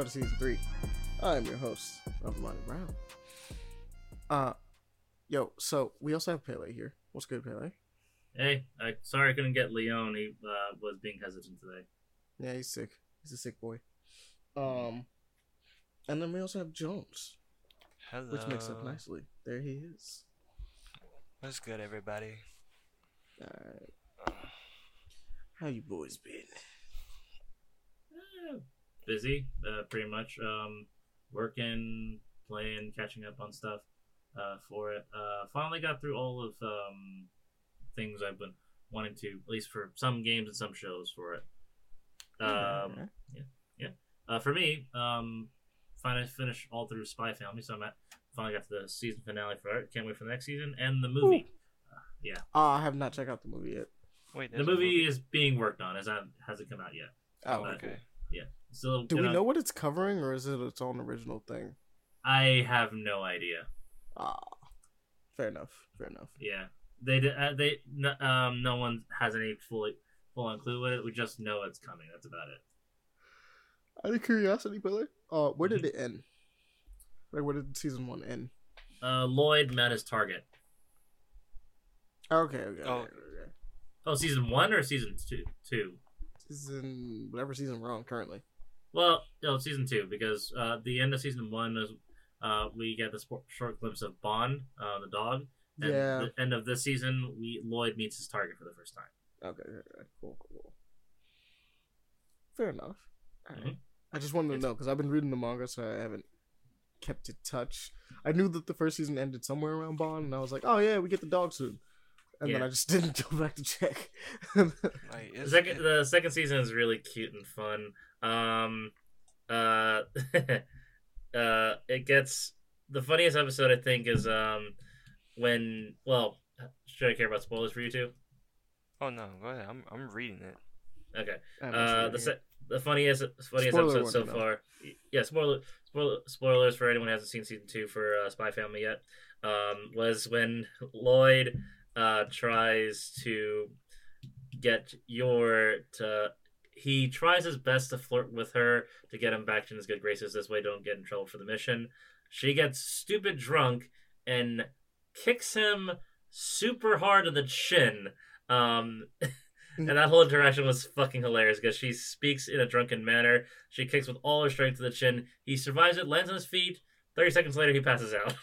well, it's the start of season three. I'm your host, Monty Brown. Uh, yo, so we also have Pele here. What's good, Pele? Hey, I sorry I couldn't get Leon. He uh, was being hesitant today. Yeah, he's sick. He's a sick boy. Um, and then we also have Jones, Hello. which makes up nicely. There he is. What's good, everybody? Alright. How you boys been? Busy, uh, pretty much. Um, working, playing, catching up on stuff uh, for it. Uh, finally got through all of um, things I've been wanting to, at least for some games and some shows for it. Um, Alright. uh, for me, um, finally finished all through Spy Family, so I'm at finally got to the season finale for it. Can't wait for the next season and the movie. Uh, yeah, Uh, I have not checked out the movie yet. Wait, the there's a movie is being worked on. Is that hasn't come out yet? Oh, okay. Okay. Still, Do we gonna- know what it's covering, or is it its own original thing? I have no idea. Ah, fair enough. Fair enough. Yeah, they did. Uh, they no, um, no one has any fully full on clue with it. We just know it's coming. That's about it. Out of curiosity, Billy, uh, where did Mhm. it end? Like, where did season one end? Uh, Loid met his target. Okay, okay. Oh. okay, okay. Oh, season one or season two? Two. Season whatever season we're on currently. Well, no, season two because uh, the end of season one is uh, we get this short glimpse of Bond, uh, the dog. And Yeah. The end of this season, we Loid meets his target for the first time. Okay, okay, okay. cool, cool. Fair enough. Alright. Mhm. I just wanted to It's- know because I've been reading the manga, so I haven't kept in touch. I knew that the first season ended somewhere around Bond, and I was like, "Oh yeah, we get the dog soon," and then I just didn't go back to check. Like, The second, the second season is really cute and fun. Um, uh, uh, it gets the funniest episode I think is um when well should I care about spoilers for you two? oh no, go ahead. I'm I'm reading it. Okay. Uh, the se- the funniest funniest Spoiler episode so warning, though. far. Yeah, spoiler, spoiler spoilers for anyone who hasn't seen season two for uh, Spy Family yet. Um, was when Loid uh tries to get Yor to he tries his best to flirt with her to get him back in his good graces. This way, don't get in trouble for the mission. She gets stupid drunk and kicks him super hard in the chin. Um, and that whole interaction was fucking hilarious because she speaks in a drunken manner. She kicks with all her strength to the chin. He survives it, lands on his feet. Thirty seconds later, he passes out.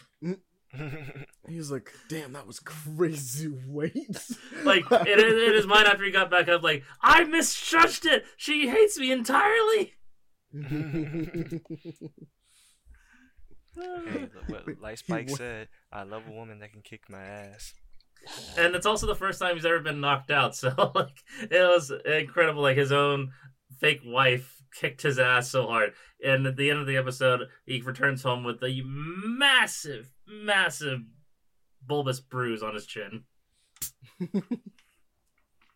He was like, "Damn, that was crazy weight." like in, in his mind after he got back up, like I misjudged it. She hates me entirely. hey, look what like Spike said, I love a woman that can kick my ass. and it's also the first time he's ever been knocked out. So like it was incredible. Like his own fake wife kicked his ass so hard, and at the end of the episode, he returns home with a massive, massive bulbous bruise on his chin.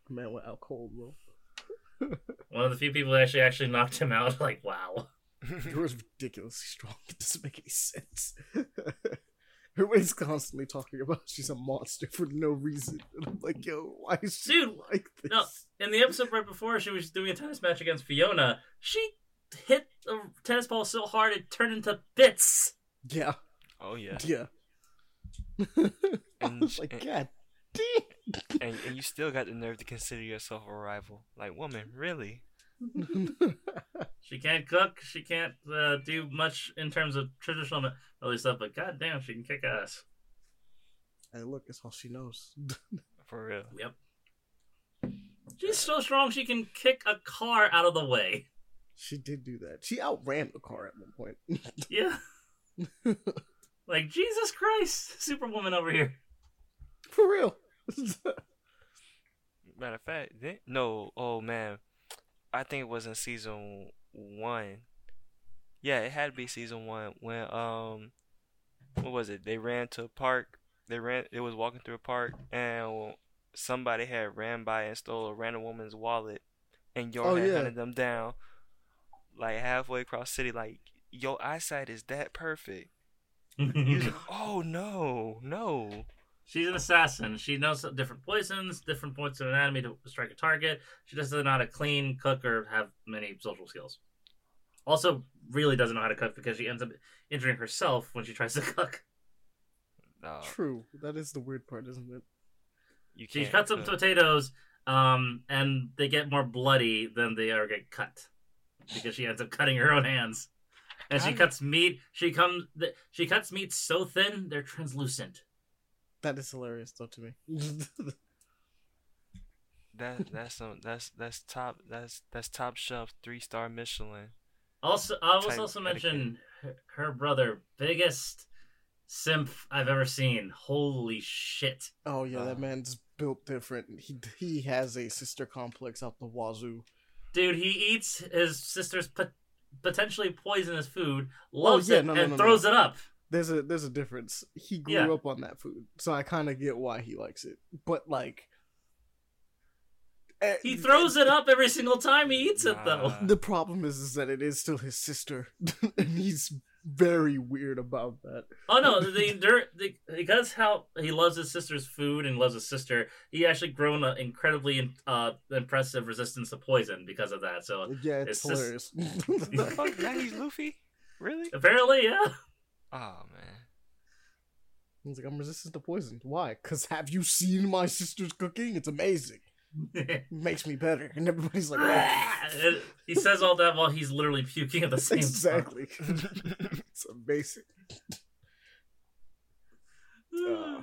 Man went out cold, bro. One of the few people that actually actually knocked him out. Like wow. Yor's ridiculously strong. It doesn't make any sense. Everybody's constantly talking about she's a monster for no reason. And I'm like, yo, why is she Dude, like this? no. In the episode right before, she was doing a tennis match against Fiona. She hit the tennis ball so hard it turned into bits. Yeah, oh yeah. yeah. I And- was like, and- God damn. And and you still got the nerve to consider yourself a rival. Like, woman, really? She can't cook. She can't uh, do much in terms of traditional early stuff. But goddamn, she can kick ass. And look, it's all she knows. For real. Yep. She's so strong she can kick a car out of the way. she did do that. She outran the car at one point. Yeah. like Jesus Christ, Superwoman over here. For real. Matter of fact, then, no, oh man, I think it was in season one. Yeah, it had to be season one when um, what was it? They ran to a park. They ran. It was walking through a park, and somebody had ran by and stole a random woman's wallet, and Yor Oh, had yeah. hunted them down, like halfway across city. Like your eyesight is that perfect. You like, oh no, no. She's an assassin. She knows different poisons, different points of anatomy to strike a target. She doesn't know how to clean, cook, or have many social skills. Also, really doesn't know how to cook because she ends up injuring herself when she tries to cook. No, True. That is the weird part, isn't it? you She can't. cuts up cook. potatoes, um, and they get more bloody than they ever get cut because she ends up cutting her own hands. And she cuts meat. She comes. She cuts meat so thin they're translucent. That is hilarious, though, to me. That that's some that's that's top that's that's top shelf three star Michelin. Also, I was also mention her, her brother, biggest simp I've ever seen. Holy shit! oh yeah, that Uh. man's built different. He he has a sister complex out the wazoo. Dude, he eats his sister's pot- potentially poisonous food, loves Oh, yeah, it, no, no, and no, throws no. it up. There's a there's a difference. He grew Yeah. up on that food, so I kind of get why he likes it. But like, eh, He throws it up every single time he eats it, though. The problem is, is that it is still his sister, and he's very weird about that. Oh no, the, the, the because how he loves his sister's food and loves his sister, he actually grown an incredibly uh, impressive resistance to poison because of that. So Yeah, it's, It's just- hilarious. The fuck? Now he's Luffy? Really? apparently, yeah. Oh man. He's like, I'm resistant to poison. Why? Because have you seen my sister's cooking? It's amazing. It makes me better. And everybody's like, oh, he says all that while he's literally puking at the same time. exactly. it's amazing. Uh,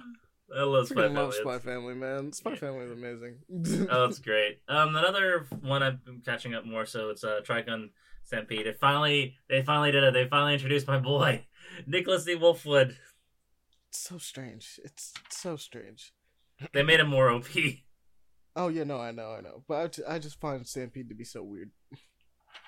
I love Spy Freaking love Family. Spy Family, man. Spy Yeah. Family is amazing. Oh, that's great. Um, another one I've been catching up more. So it's uh, Trigun Stampede. It finally, they finally did it. They finally introduced my boy, Nicholas D. Wolfwood. It's so strange. It's so strange. They made him more OP. Oh yeah, no, I know, I know. But I, t- I just find Stampede to be so weird.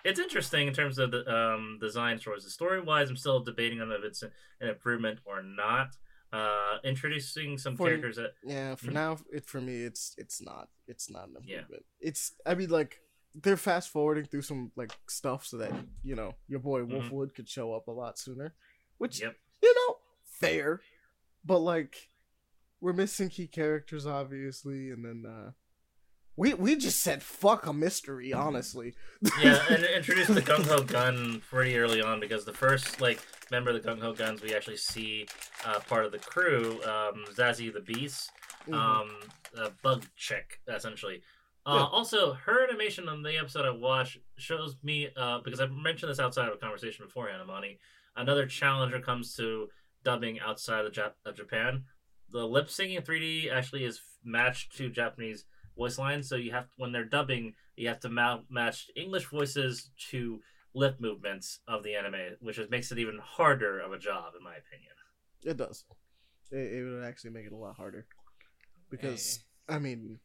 It's interesting in terms of the um, design choices. Story wise, I'm still debating on if it's an improvement or not. Uh, introducing some For- characters that Yeah, for Mhm. now, it for me, it's it's not it's not an Yeah. improvement. It's I mean like they're fast forwarding through some like stuff so that you know your boy Mhm. Wolfwood could show up a lot sooner, which Yep. you know fair, but like we're missing key characters obviously, and then uh we we just said fuck a mystery honestly. yeah, and introduced the Gung Ho Gun pretty early on because the first like member of the Gung Ho Guns we actually see uh, part of the crew, um, Zazie the Beast, Mhm. um, a bug chick essentially. Uh, Yeah. Also, her animation on the episode I watched shows me uh, because I mentioned this outside of a conversation beforehand, Amani. Another challenger comes to dubbing outside of, Jap- of Japan. The lip syncing in 3D actually is matched to Japanese voice lines, so you have when they're dubbing, you have to ma- match English voices to lip movements of the anime, which is, makes it even harder of a job, in my opinion. It does. It, it would actually make it a lot harder because eh. I mean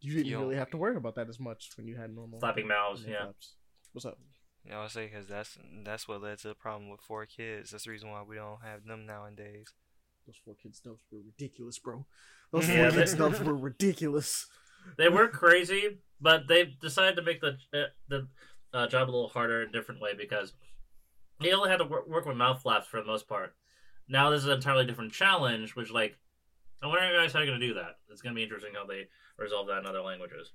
you didn't Yo. really have to worry about that as much when you had normal Flapping mouths, yeah. flaps. What's up? You know, I say because that's that's what led to the problem with four kids. That's the reason why we don't have them nowadays. Those four kids dubs were ridiculous, bro. Those Yeah, four kids dubs were ridiculous. They were crazy, but they decided to make the uh, the uh, job a little harder in a different way because they only had to work, work with mouth flaps for the most part. Now this is an entirely different challenge, which like I wonder guys how you're gonna do that. It's gonna be interesting how they resolve that in other languages.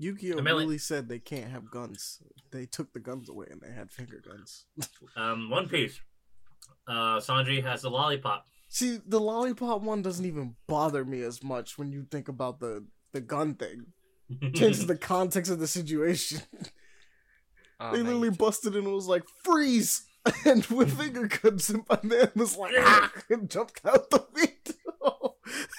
Yu-Gi-Oh like- really said they can't have guns. They took the guns away and they had finger guns. Um, One Piece. Uh, Sanji has the lollipop. See, the lollipop one doesn't even bother me as much when you think about the the gun thing. Changes the context of the situation. Oh, they man, literally busted in and was like, freeze! And with finger guns, and my man was like, ah! And jumped out the window.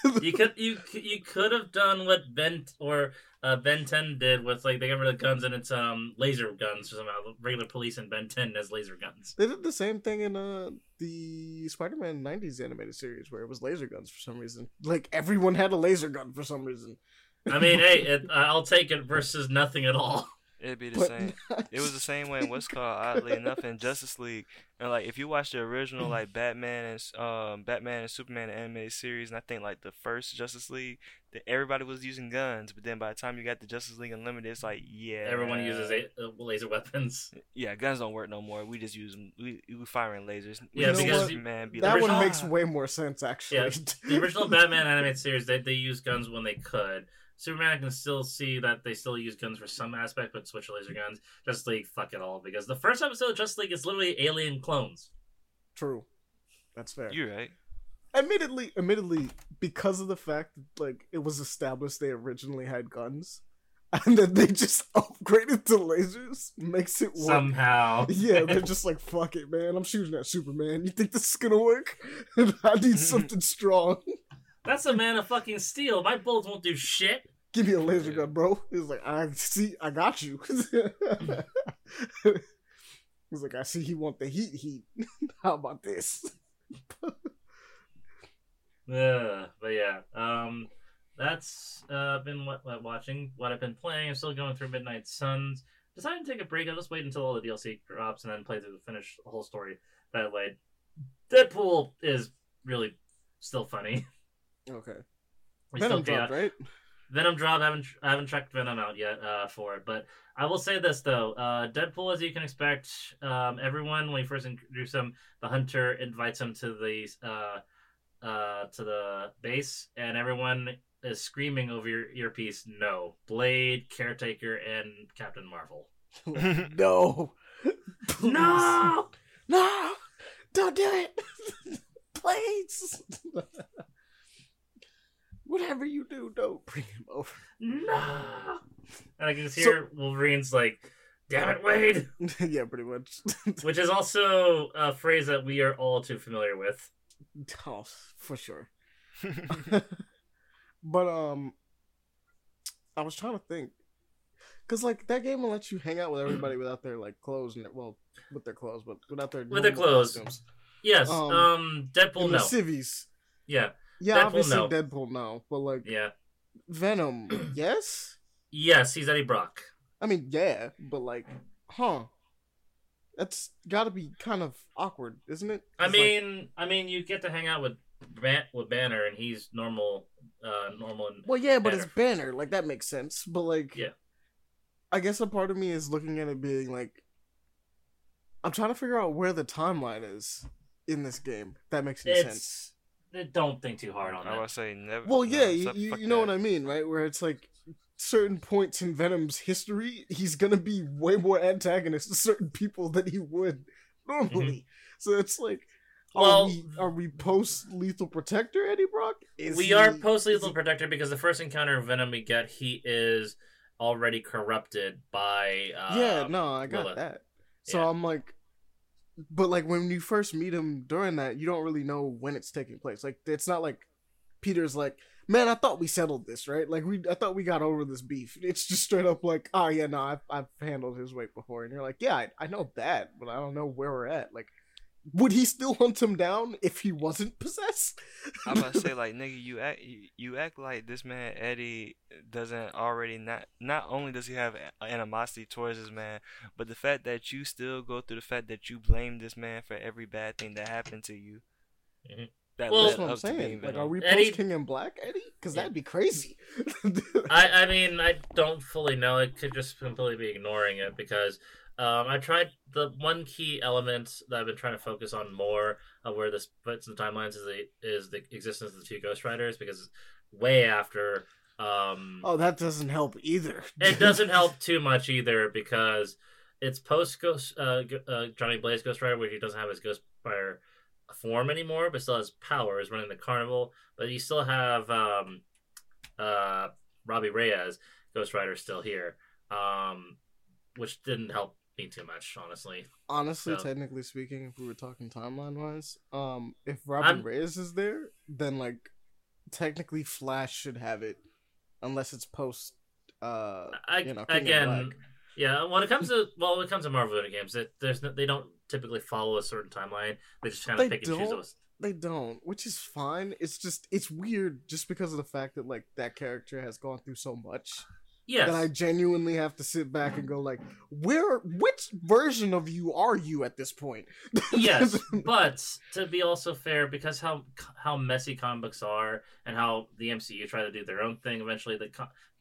you could you you could have done what Ben or uh, Ben Ten did with like they got rid of guns and it's um laser guns or somehow. Regular police and Ben Ten has laser guns. They did the same thing in uh the Spider-Man '90s animated series where it was laser guns for some reason. Like everyone had a laser gun for some reason. I mean, hey, it, I'll take it versus nothing at all. It'd be the but same. not- It was the same way in what's called oddly enough in Justice League. And like if you watch the original like Batman and um Batman and Superman animated series, and I think like the first Justice League, that everybody was using guns, but then by the time you got the Justice League Unlimited, it's like yeah, Everyone uses a- uh, laser weapons. yeah, guns don't work no more. We just use 'em- we we firing lasers. We Yeah, because use you- Superman be that like, one original- makes way more sense actually. Yeah, The original Batman animated series, they they used guns when they could. Superman I can still see that they still use guns for some aspect, but switch to laser guns. Justice League, fuck it all, because the first episode of Justice League is literally alien clones. True. That's fair. You're right. admittedly, admittedly, because of the fact that like it was established they originally had guns, and then they just upgraded to lasers, makes it work. Somehow. Yeah, they're just like, fuck it, man. I'm shooting at Superman. You think this is gonna work? I need something strong. That's a man of fucking steel. My bullets won't do shit. Give me a laser gun, bro. He's like, I see, I got you. He's like, I see he want the heat, heat. How about this? Uh, but yeah, um, that's uh, been what I'm watching. What I've been playing. I'm still going through Midnight Suns. Decided to take a break. I'll just wait until all the DLC drops and then play through the finish the whole story that way. Deadpool is really still funny. Okay. We Venom still dropped, right? Venom drop. I haven't I haven't checked Venom out yet uh, for it, but I will say this though: uh, Deadpool, as you can expect, um, everyone when you first introduce him, the hunter invites him to the uh, uh, to the base, and everyone is screaming over your earpiece. No, Blade, Caretaker, and Captain Marvel. no. No, No! Don't do it! Please! Whatever you do, don't bring him over. no. And I can just hear Wolverine's like, "Damn it, Wade," yeah, pretty much. which is also a phrase that we are all too familiar with. oh, for sure. but um, I was trying to think, cause like that game will let you hang out with everybody without their like clothes and well, with their clothes, but without their With their clothes. costumes. Yes, Um, um, Deadpool. In No, the civvies, yeah, yeah, Deadpool, obviously no. Deadpool, no, but like yeah. Venom, yes. Yes, he's Eddie Brock. I mean, yeah, but like, huh? That's got to be kind of awkward, isn't it? I It's like- mean, I mean, you get to hang out with Ban- with Banner, and he's normal, uh, normal. And, well, yeah, but it's Banner. Banner, like that makes sense. But like, Yeah. I guess a part of me is looking at it being like, I'm trying to figure out where the timeline is in this game. That makes any sense. It's don't think too hard on it. I that. would say never. Well, no, yeah, you, you, you know what I mean, right? Where it's like certain points in Venom's history, he's gonna be way more antagonist to certain people than he would normally. So it's like, are Well- we are we post Lethal Protector Eddie Brock? Is we he- are post lethal protector because the first encounter of Venom we get, he is already corrupted by. Uh, yeah, no, I got Lilith. that. So Yeah. I'm like, but like when you first meet him during that, you don't really know when it's taking place. Like it's not like Peter's like, man, I thought we settled this, right? Like we, I thought we got over this beef. It's just straight up like, oh yeah, no, I've I've handled his weight before, and you're like, yeah, I, I know that, but I don't know where we're at. Like, would he still hunt him down if he wasn't possessed? I'm about to say like nigga, you act you, you act like this man Eddie doesn't already not not only does he have animosity towards this man, but the fact that you still go through the fact that you blame this man for every bad thing that happened to you. Mhm. That Well- led That's what I'm up to being saying. Like, are we Eddie- post King in Black Eddie? Because Yeah. that'd be crazy. I, I mean, I don't fully know. It could just completely be ignoring it because um, I tried the one key element that I've been trying to focus on more of where this fits in the timelines is the is the existence of the two Ghost Riders because way after. Um, oh, that doesn't help either. it doesn't help too much either because it's post Ghost uh, uh, Johnny Blaze Ghost Rider where he doesn't have his Ghost Rider form anymore, but still has powers running the carnival. But you still have um, uh, Robbie Reyes Ghost Rider still here, um, which didn't help me too much, honestly. Honestly, So- technically speaking, if we were talking timeline wise, um, if Robin I'm- Reyes is there, then like technically Flash should have it, unless it's post. Uh, I, you know, King again, yeah. When it comes to well, when it comes to Marvel video games, it, there's no, they don't typically follow a certain timeline. They just kind of pick and choose don't? those. they don't, which is fine. It's just it's weird, just because of the fact that like that character has gone through so much. Yes. that I genuinely have to sit back and go like, where, which version of you are you at this point? yes, but to be also fair, because how how messy comic books are, and how the MCU try to do their own thing. Eventually,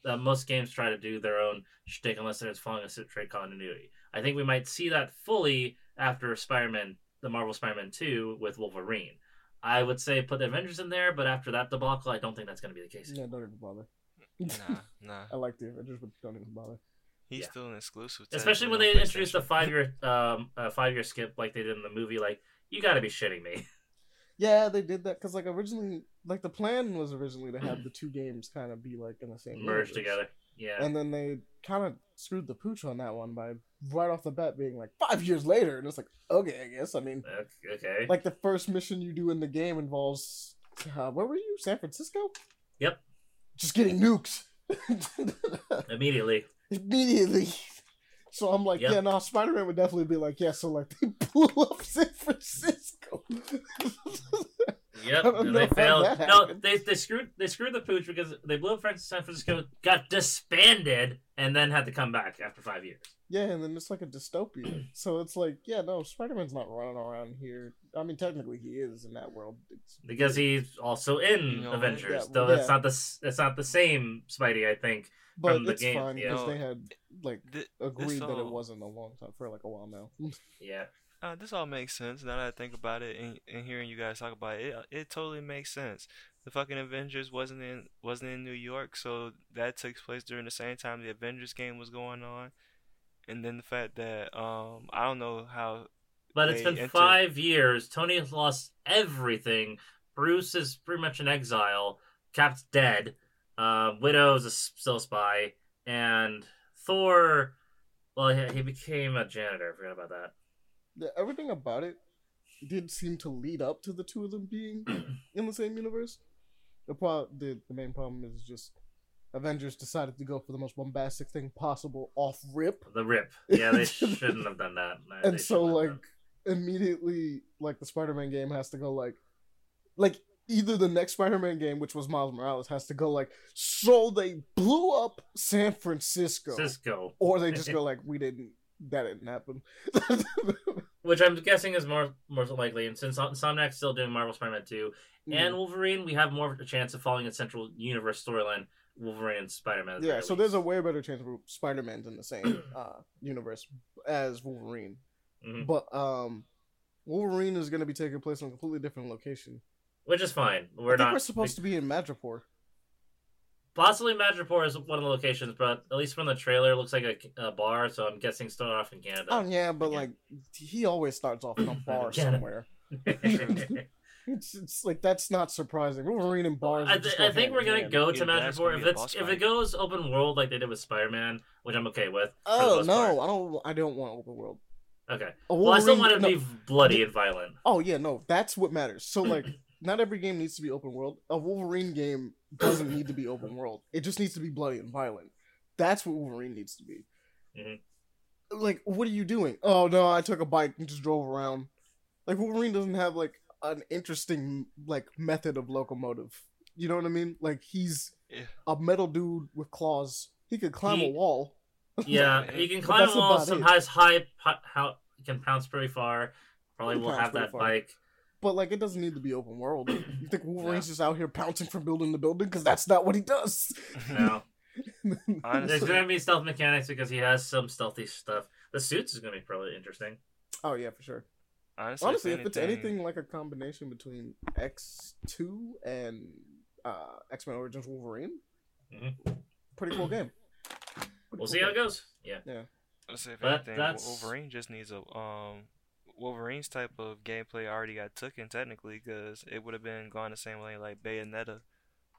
the, most games try to do their own shtick unless it's following a straight continuity. I think we might see that fully after Spider-Man, the Marvel Spider-Man Two with Wolverine. I would say put the Avengers in there, but after that debacle, I don't think that's going to be the case. yeah, don't even bother. Nah, nah. I like the Avengers, but don't even bother. He's Yeah. still an exclusive. Especially when they introduced a five year um a five year skip like they did in the movie. Like you got to be shitting me. Yeah, they did that because like originally, like the plan was originally to have the two games kind of be like in the same Merged universe. together. Yeah. and then they kind of screwed the pooch on that one by right off the bat being like five years later, and it's like okay, I guess. I mean, okay. like the first mission you do in the game involves uh, where were you? San Francisco. Yep. Just getting nukes Immediately. immediately. So I'm like, Yep. yeah, no, Spider Man would definitely be like, yeah. So like they blew up San Francisco. Yep. I don't And know they failed. No, they they screwed they screwed the pooch because they blew up Francis San Francisco, got disbanded, and then had to come back after five years. Yeah, and then it's like a dystopia. So it's like, yeah, no, Spider Man's not running around here. I mean, technically he is in that world. It's, Because he's also in You know? Avengers, Yeah, though yeah. it's not the s- it's not the same Spidey. I think. but from the it's game, fine yeah. because No, they had like Th- agreed that it wasn't a long time for like a while now. Yeah. Uh, this all makes sense now that I think about it and, and hearing you guys talk about it, it. It totally makes sense. The fucking Avengers wasn't in wasn't in New York, so that took place during the same time the Avengers game was going on. And then the fact that um I don't know how But it's been enter- five years. Tony has lost everything. Bruce is pretty much in exile. Cap's dead. Uh, Widow's a, still a spy, and Thor. Well, he, he became a janitor. I forgot about that. Everything about it did seem to lead up to the two of them being in the same universe. The pro- the, the main problem is just Avengers decided to go for the most bombastic thing possible off rip. The Rip. Yeah, they shouldn't have done that. No, and so like done- immediately like the Spider-Man game has to go like like either the next Spider-Man game which was Miles Morales has to go like so they blew up San Francisco Cisco, or they just go like we didn't that didn't happen. which I'm guessing is more more likely, and since Insomniac's still doing Marvel Spider-Man 2 and Wolverine, we have more of a chance of following a central universe storyline. Wolverine and Spider-Man. yeah, so there's a way better chance of Spider-Man's in the same uh universe as Wolverine. Mhm. But um Wolverine is going to be taking place in a completely different location. which is fine. We're not we're supposed to be in Madripoor. Possibly Madripoor is one of the locations, but at least from the trailer, it looks like a, a bar. So I'm guessing start off in Canada. Oh yeah, but like he always starts off in a bar somewhere. It's, it's like that's not surprising. Wolverine and bars. I, th- I think we're gonna hand. go to Yeah, that's Madripoor if it's if it goes open world like they did with Spider Man, which I'm okay with. Oh no, part. I don't. I don't want open world. Okay. Well, I still Wolverine- want it to no. be bloody and violent. Oh yeah, no, that's what matters. So like, not every game needs to be open world. A Wolverine game doesn't need to be open world. It just needs to be bloody and violent. That's what Wolverine needs to be. Mhm. Like, what are you doing? Oh no, I took a bike and just drove around. Like Wolverine doesn't have like an interesting like method of locomotive. You know what I mean? Like he's Yeah. a metal dude with claws. He could climb a wall. Yeah, he can climb a wall. Some it. has high, hi- how he can pounce pretty far. Probably will have pretty that far. Bike. But like, it doesn't need to be open world. You think Wolverine's just out here pouncing from building to building? Because that's not what he does. No, Honestly, there's gonna be stealth mechanics because he has some stealthy stuff. The suits is gonna be probably interesting. oh yeah, for sure. honestly, Honestly, if it's anything like a combination between X two and uh, X Men Origins Wolverine, Mhm. pretty cool game. Pretty We'll cool see how it goes. Yeah. Yeah. Let's say if But anything, that's- Wolverine just needs a um Wolverine's type of gameplay already got taken technically because it would have been gone the same way like Bayonetta,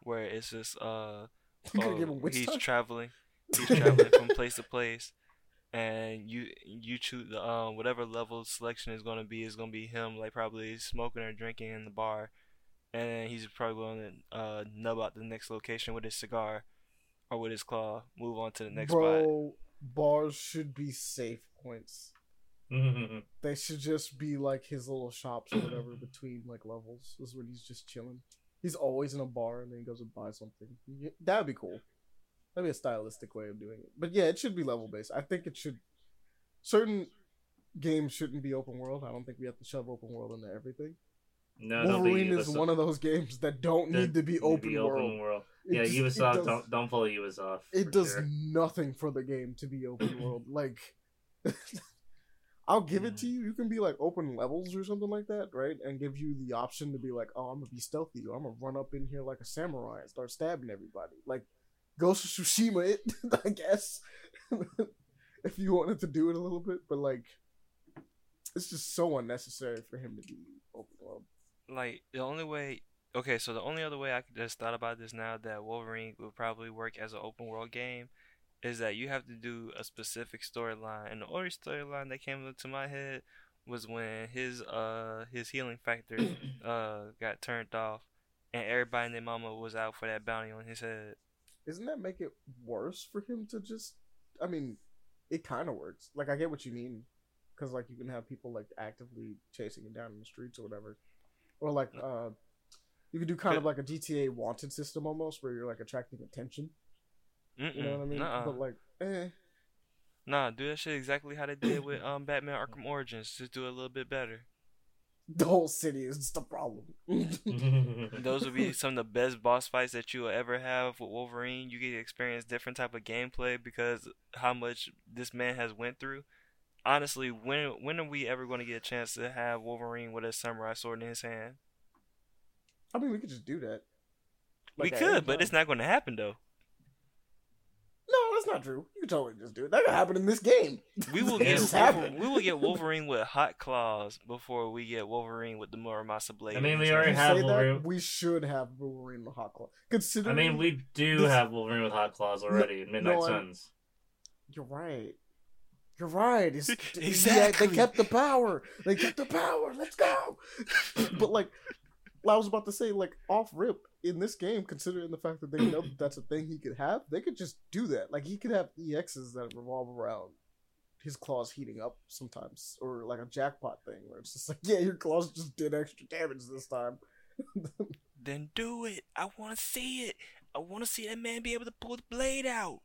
where it's just uh oh, him he's touch? traveling, he's traveling from place to place, and you you choose the um whatever level selection is gonna be is gonna be him like probably smoking or drinking in the bar, and he's probably going to uh nub out the next location with his cigar, or with his claw, move on to the next spot. Bro, bars should be safe points. Mm-hmm. They should just be like his little shops or whatever between like levels. Is when he's just chilling. He's always in a bar and then he goes and buys something. That'd be cool. That'd be a stylistic way of doing it. But yeah, it should be level based. I think it should. Certain games shouldn't be open world. I don't think we have to shove open world into everything. No, Wolverine is one of those games that don't need to be open be world. world. Yeah, just- Ubisoft, does- don't don't follow Ubisoft. It does sure. nothing for the game to be open world. Like, I'll give it to you. You can be like open levels or something like that, right? And give you the option to be like, oh, I'm gonna be stealthy. Or I'm gonna run up in here like a samurai and start stabbing everybody. Like Ghost of Tsushima, it I guess, if you wanted to do it a little bit. But like, it's just so unnecessary for him to be open world. like the only way okay so the only other way i could just thought about this now that wolverine would probably work as an open world game is that you have to do a specific storyline and the only storyline that came into my head was when his uh his healing factor uh got turned off and everybody and their mama was out for that bounty on his head Doesn't that make it worse for him to just? I mean, it kind of works. Like I get what you mean, because like you can have people like actively chasing him down in the streets or whatever, or like uh, you could do kind of like a GTA wanted system almost, where you're like attracting attention. Mm-mm, You know what I mean? nuh-uh. But like, eh, nah do that shit exactly how they did with um batman arkham origins just do it a little bit better the whole city is just a problem. Those would be some of the best boss fights that you will ever have with Wolverine. You get to experience different type of gameplay because how much this man has went through. Honestly, when when are we ever going to get a chance to have Wolverine with a samurai sword in his hand? I mean, we could just do that. we Like, at could, any but it's not going to happen though. No, that's not true. You could totally just do it. That could happen in this game. We will get just Wolver- happened. we will get Wolverine with hot claws before we get Wolverine with the Muramasa blade. I mean, we already have Wolverine. that we should have Wolverine with Hot Claw. I mean, we do This- have Wolverine with hot claws already in Midnight no, Suns. You're right. You're right. It's, Exactly. They kept the power. They kept the power. Let's go. but like, I was about to say, like off rip in this game, considering the fact that they know that that's a thing he could have, they could just do that. Like he could have EXs that revolve around his claws heating up sometimes, or like a jackpot thing where it's just like, yeah, your claws just did extra damage this time. Then do it. I want to see it. I want to see that man be able to pull the blade out.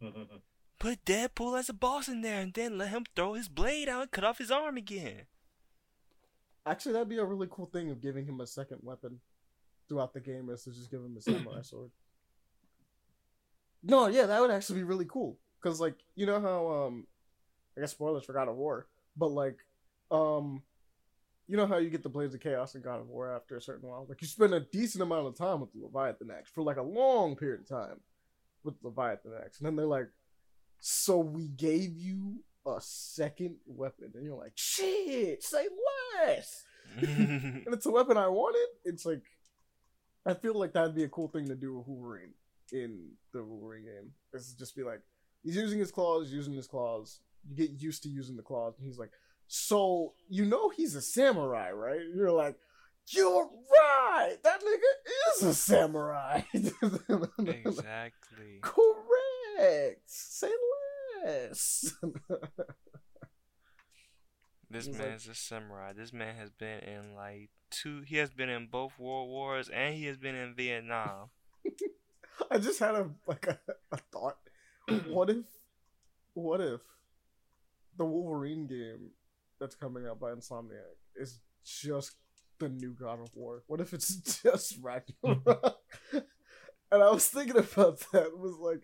Put Deadpool as a boss in there and then let him throw his blade out and cut off his arm again. Actually, that'd be a really cool thing of giving him a second weapon throughout the game, is to just give him a samurai sword. No, yeah, that would actually be really cool. Cause like you know how um, I guess spoilers for God of War, but like um, you know how you get the Blades of Chaos in God of War after a certain while. Like you spend a decent amount of time with the Leviathan Axe for like a long period of time with Leviathan Axe, and then they're like, "So we gave you a second weapon," and you're like, "Shit, say less." and it's a weapon I wanted. It's like I feel like that'd be a cool thing to do with Wolverine in the Wolverine game. Is just be like he's using his claws, using his claws. You get used to using the claws, and he's like, "So you know he's a samurai, right?" And you're like, "You're right. That nigga is a samurai." exactly. Correct. Say less. This He's like- man's a samurai. This man has been in like two. He has been in both world wars and he has been in Vietnam. I just had a like a, a thought. What if, what if, the Wolverine game that's coming out by Insomniac is just the new God of War? What if it's just Ragnarok? and I was thinking about that. Was like,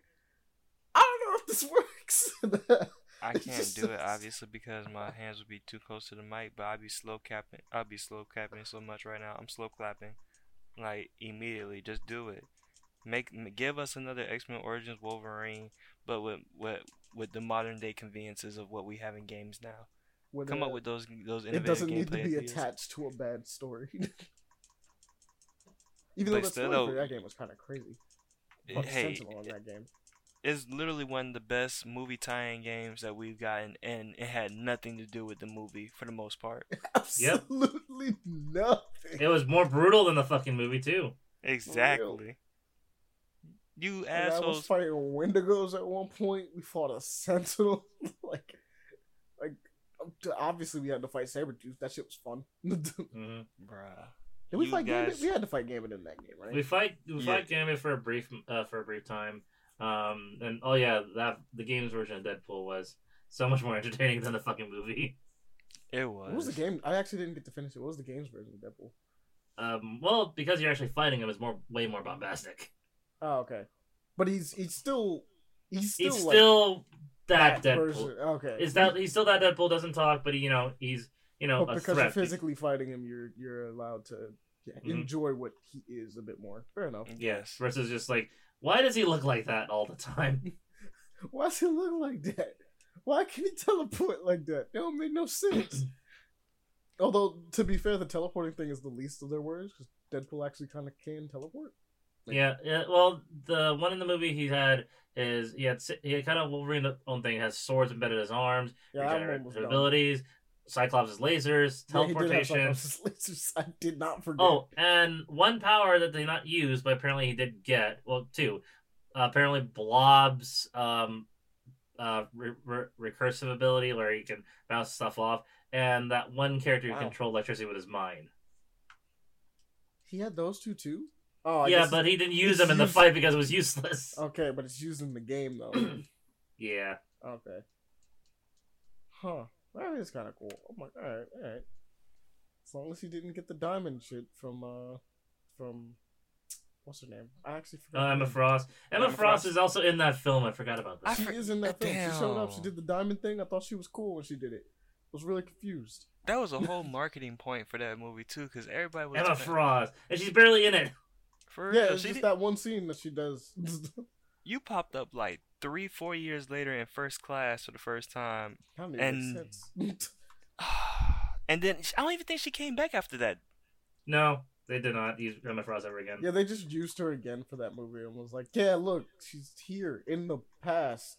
I don't know if this works. I can't do it obviously because my hands would be too close to the mic. But I'd be slow capping. I'd be slow capping so much right now. I'm slow clapping, like immediately. Just do it. Make give us another X Men Origins Wolverine, but with with with the modern day conveniences of what we have in games now. Come uh, up with those those It doesn't need to be ideas. attached to a bad story. Even though But the still, story for that game was kind of crazy. Fuck Hey, in that game. It's literally one of the best movie tie-in games that we've gotten, and it had nothing to do with the movie for the most part. Absolutely nothing. It was more brutal than the fucking movie too. Exactly. You And I was fighting Wendigos at one point. We fought a Sentinel. like, like obviously we had to fight Sabretooth. That shit was fun. Did hmm Bruh. we You fight Gambit? We had to fight Gambit in that game, right? We fight we Yeah. fight Gambit for a brief uh, for a brief time. Um, and oh yeah, that the games version of Deadpool was so much more entertaining than the fucking movie. It was. What was the game? I actually didn't get to finish it. What was the games version of Deadpool? Um, well, because you're actually fighting him is more way more bombastic. Oh, okay. But he's he's still he's still He's like still that, Deadpool. version. Okay. Is that he's still that Deadpool doesn't talk, but he, you know he's you know but a because threat. you're physically fighting him, you're you're allowed to yeah, Mhm. enjoy what he is a bit more. Fair enough. Yes. versus just like why does he look like that all the time? Why does he look like that? Why can he teleport like that? That don't make no sense. Although to be fair, the teleporting thing is the least of their worries because Deadpool actually kind of can teleport. Like- yeah, yeah. Well, the one in the movie he had is he had he had kind of Wolverine own thing has swords embedded in his arms, Yeah, that one was regenerative abilities, Cyclops' lasers, Yeah, he did have teleportation. Cyclops' lasers. I did not forget. Oh, and one power that they not use, but apparently he did get. Well, two. Uh, apparently, Blob's um, uh, re- re- recursive ability, where he can bounce stuff off, and that one character who Wow. controlled electricity with his mind. he had those two too. Oh, I yeah, but he didn't use them in the used- fight because it was useless. okay, but it's used in the game though. Yeah. okay. Huh. That is kind of cool. Oh my. All right. All right. As long as he didn't get the diamond shit from uh from what's her name? I actually forgot. Uh, Emma. Frost. Emma, Emma Frost Frost. is also in that film. I forgot about I that. She for- is in that film. She showed up. She did the diamond thing. I thought she was cool when she did it. I was really confused. That was a whole marketing point for that movie too, because everybody was Emma talking- Frost, and she's barely in it. For Yeah, real, it's she just did- that one scene that she does. you popped up like three, four years later in first class for the first time, Kind of makes And- and then I don't even think she came back after that. No, they did not use Emma Frost ever again. yeah, they just used her again for that movie and was like, "Yeah, look, she's here in the past,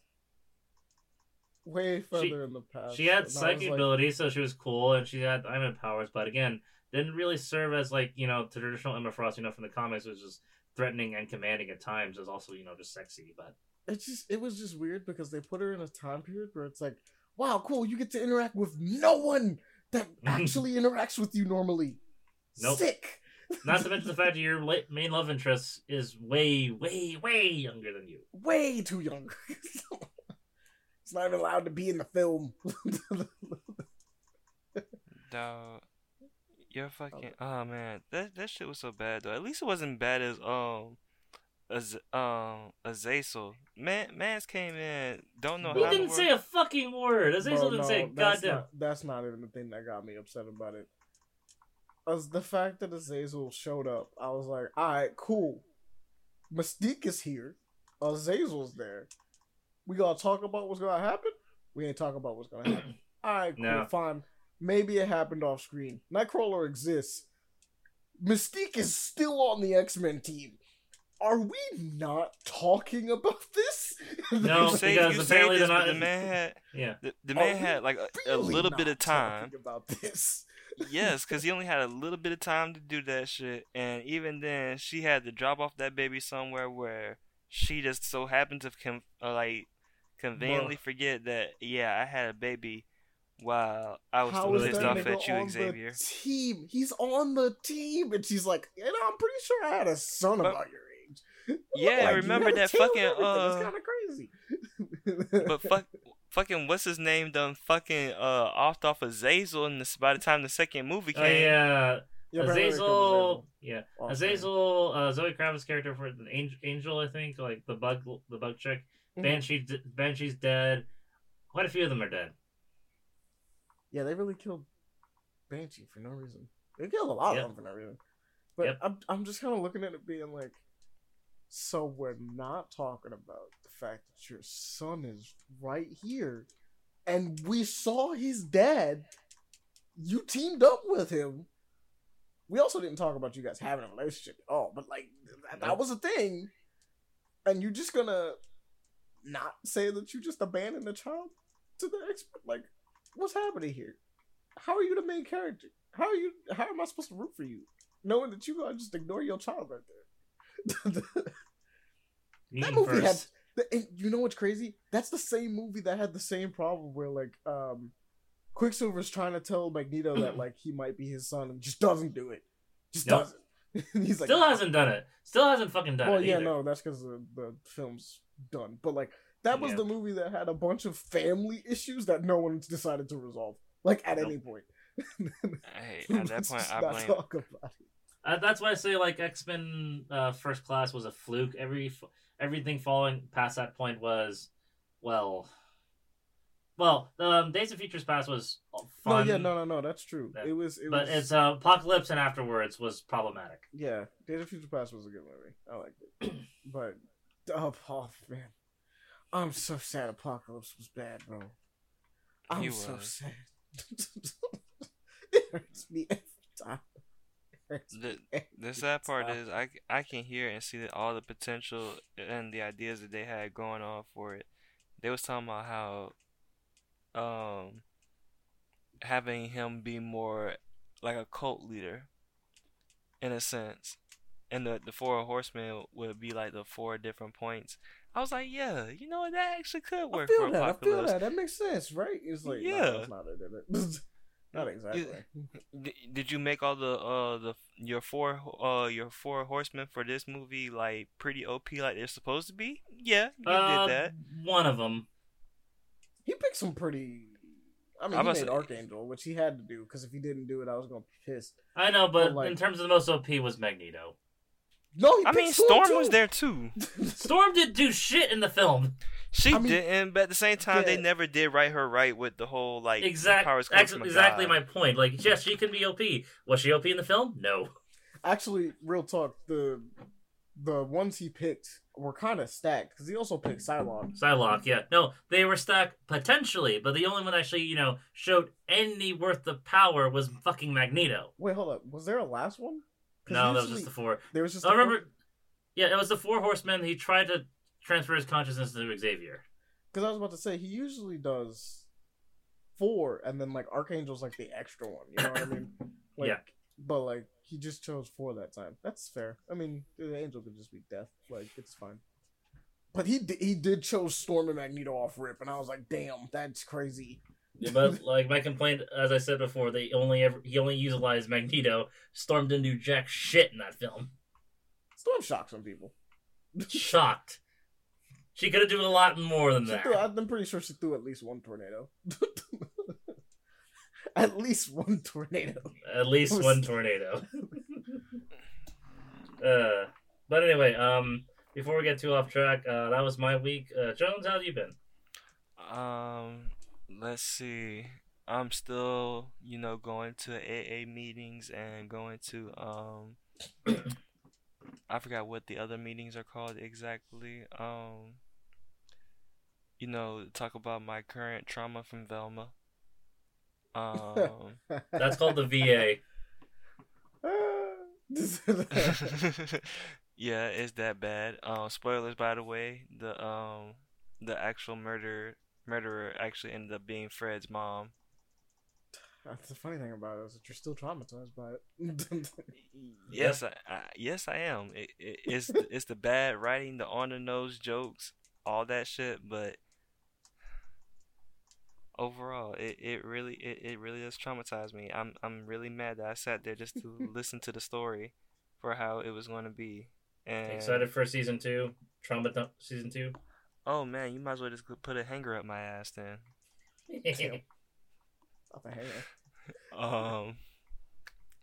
way further in the past." She had And I was psychic like, abilities, so she was cool, and she had diamond powers. But again, didn't really serve as like you know traditional Emma Frost. You know from the comics was just threatening and commanding at times. Is also you know just sexy, but It just it was just weird because they put her in a time period where it's like, "Wow, cool, you get to interact with no one that actually interacts with you normally." Nope. Sick. not to mention the fact that your la- main love interest is way, way, way younger than you. Way too young. it's not even allowed to be in the film. Dog, you're fucking. Oh man, that that shit was so bad though. At least it wasn't bad as um, as um Azazel. Man, man's came in. Don't know He how. didn't say a fucking word. Azazel Bro, didn't no, say that's goddamn. Not, that's not even the thing that got me upset about it. As the fact that Azazel showed up, I was like, all right, cool. Mystique is here. Azazel's there. We gotta talk about what's gonna happen. We ain't talking about what's gonna happen. all right, cool, No. fine. Maybe it happened off screen. Nightcrawler exists. Mystique is still on the X Men team. Are we not talking about this? No, You say, because you say apparently this, not- the man had Yeah. the, the man had like a, a really little bit of time. about this. yes, because he only had a little bit of time to do that shit, and even then, she had to drop off that baby somewhere where she just so happened to com- uh, like conveniently forget that yeah, I had a baby while I was How still pissed off at you, on Xavier. the team? He's on the team, and she's like, you know, I'm pretty sure I had a son But- about your age. Yeah, Like, you remember that fucking, everything. uh, It's kind of crazy. But fuck, fucking what's his name done fucking uh offed off of Zazel, and this by the time the second movie Oh came, yeah, Yeah, apparently Azazel. Yeah, Off Azazel. Uh, Zoe Kravitz's character for the angel, angel, I think, like the bug, the bug chick. Mhm. Banshee, Banshee's dead. Quite a few of them are dead. Yeah, they really killed Banshee for no reason. They killed a lot Yep. of them for no reason. But Yep. I'm I'm just kind of looking at it being like, so we're not talking about the fact that your son is right here, and we saw his dad. You teamed up with him. We also didn't talk about you guys having a relationship at all, but like that, that was a thing. And you're just gonna not say that you just abandoned the child to the expert? Like, what's happening here? How are you the main character? How are you? How am I supposed to root for you, knowing that you gotta just ignore your child right there? that movie had. The, you know what's crazy? That's the same movie that had the same problem where like um, Quicksilver's trying to tell Magneto that like he might be his son and just doesn't do it. Just Nope. doesn't. He's like, Still hasn't done it. Still hasn't fucking done Well, it. Well, yeah, either. no, that's because the, the film's done. But like that was Yeah. the movie that had a bunch of family issues that no one decided to resolve. Like at Nope. any point. Hey, at that point, I blame. Talk about it. Uh, that's why I say like X Men uh, First Class was a fluke. Every everything following past that point was, well, well, um, Days of Futures Past was fun. No, yeah, no, no, no. That's true. Yeah. It was. It but was. it's uh, Apocalypse and afterwards was problematic. Yeah, Days of Future Past was a good movie. I liked it. but oh, oh man, I'm so sad. Apocalypse was bad, bro. I'm He so was. sad. it hurts me every time. It hurts me The, the sad part is I, I can hear and see that all the potential and the ideas that they had going on for it. They was talking about how um having him be more like a cult leader in a sense. And the the four horsemen would be like the four different points. I was like, yeah, you know what, that actually could I work feel for that. I feel that. That makes sense, right? It's like yeah, Yeah. that's not it. is it? not exactly. Did, did you make all the uh the your four uh your four horsemen for this movie like pretty OP like they're supposed to be? Yeah, you Uh, did that. One of them. He picked some pretty. I mean, I'm he made to- Archangel, which he had to do because if he didn't do it, I was gonna be pissed. I know, but But, like- in terms of the most OP was Magneto. No, he I mean, Storm too. was there too. Storm didn't do shit in the film. She I mean, didn't, but at the same time, they never did right her right with the whole like Exact, powers ex- exactly god. my point. Like, yes, she can be OP. Was she OP in the film? No. Actually, real talk, the the ones he picked were kind of stacked because he also picked Psylocke. Psylocke, yeah. No, they were stacked potentially, but the only one actually, you know, showed any worth of power was fucking Magneto. Wait, hold up. Was there a last one? No, that was just the four. There was just. I remember. Yeah, it was the four horsemen. He tried to transfer his consciousness to Xavier. Because I was about to say he usually does four, and then like Archangel's like the extra one. You know what I mean? Like, Yeah. But like he just chose four that time. That's fair. I mean, the angel could just be death. Like it's fine. But he di- he did chose Storm and Magneto off rip, and I was like, damn, that's crazy. Yeah, but like my complaint, as I said before, they only ever he only utilized Magneto. Storm didn't do jack shit in that film. Storm shocked some people. Shocked. She could have done a lot more than She that. threw, I'm pretty sure she threw at least one tornado. at least one tornado. At least Was- one tornado. uh, but anyway, um, before we get too off track, uh, that was my week. Uh, Jones, how have you been? Um, let's see. I'm still, you know, going to AA meetings and going to um I forgot what the other meetings are called exactly. Um you know, talk about my current trauma from Velma. Um That's called the VA. yeah, it's that bad. Um, spoilers by the way. The um, the actual murder murderer actually ended up being Fred's mom. That's the funny thing about it is that you're still traumatized by it. Yes, I, I yes I am. It, it, it's it's the bad writing, the on the nose jokes, all that shit. But overall, it, it really it, it really does traumatize me. I'm I'm really mad that I sat there just to listen to the story for how it was going to be. And Excited for season two? Trauma th- season two? Oh man, you might as well just put a hanger up my ass then. Stop a hanger. Um,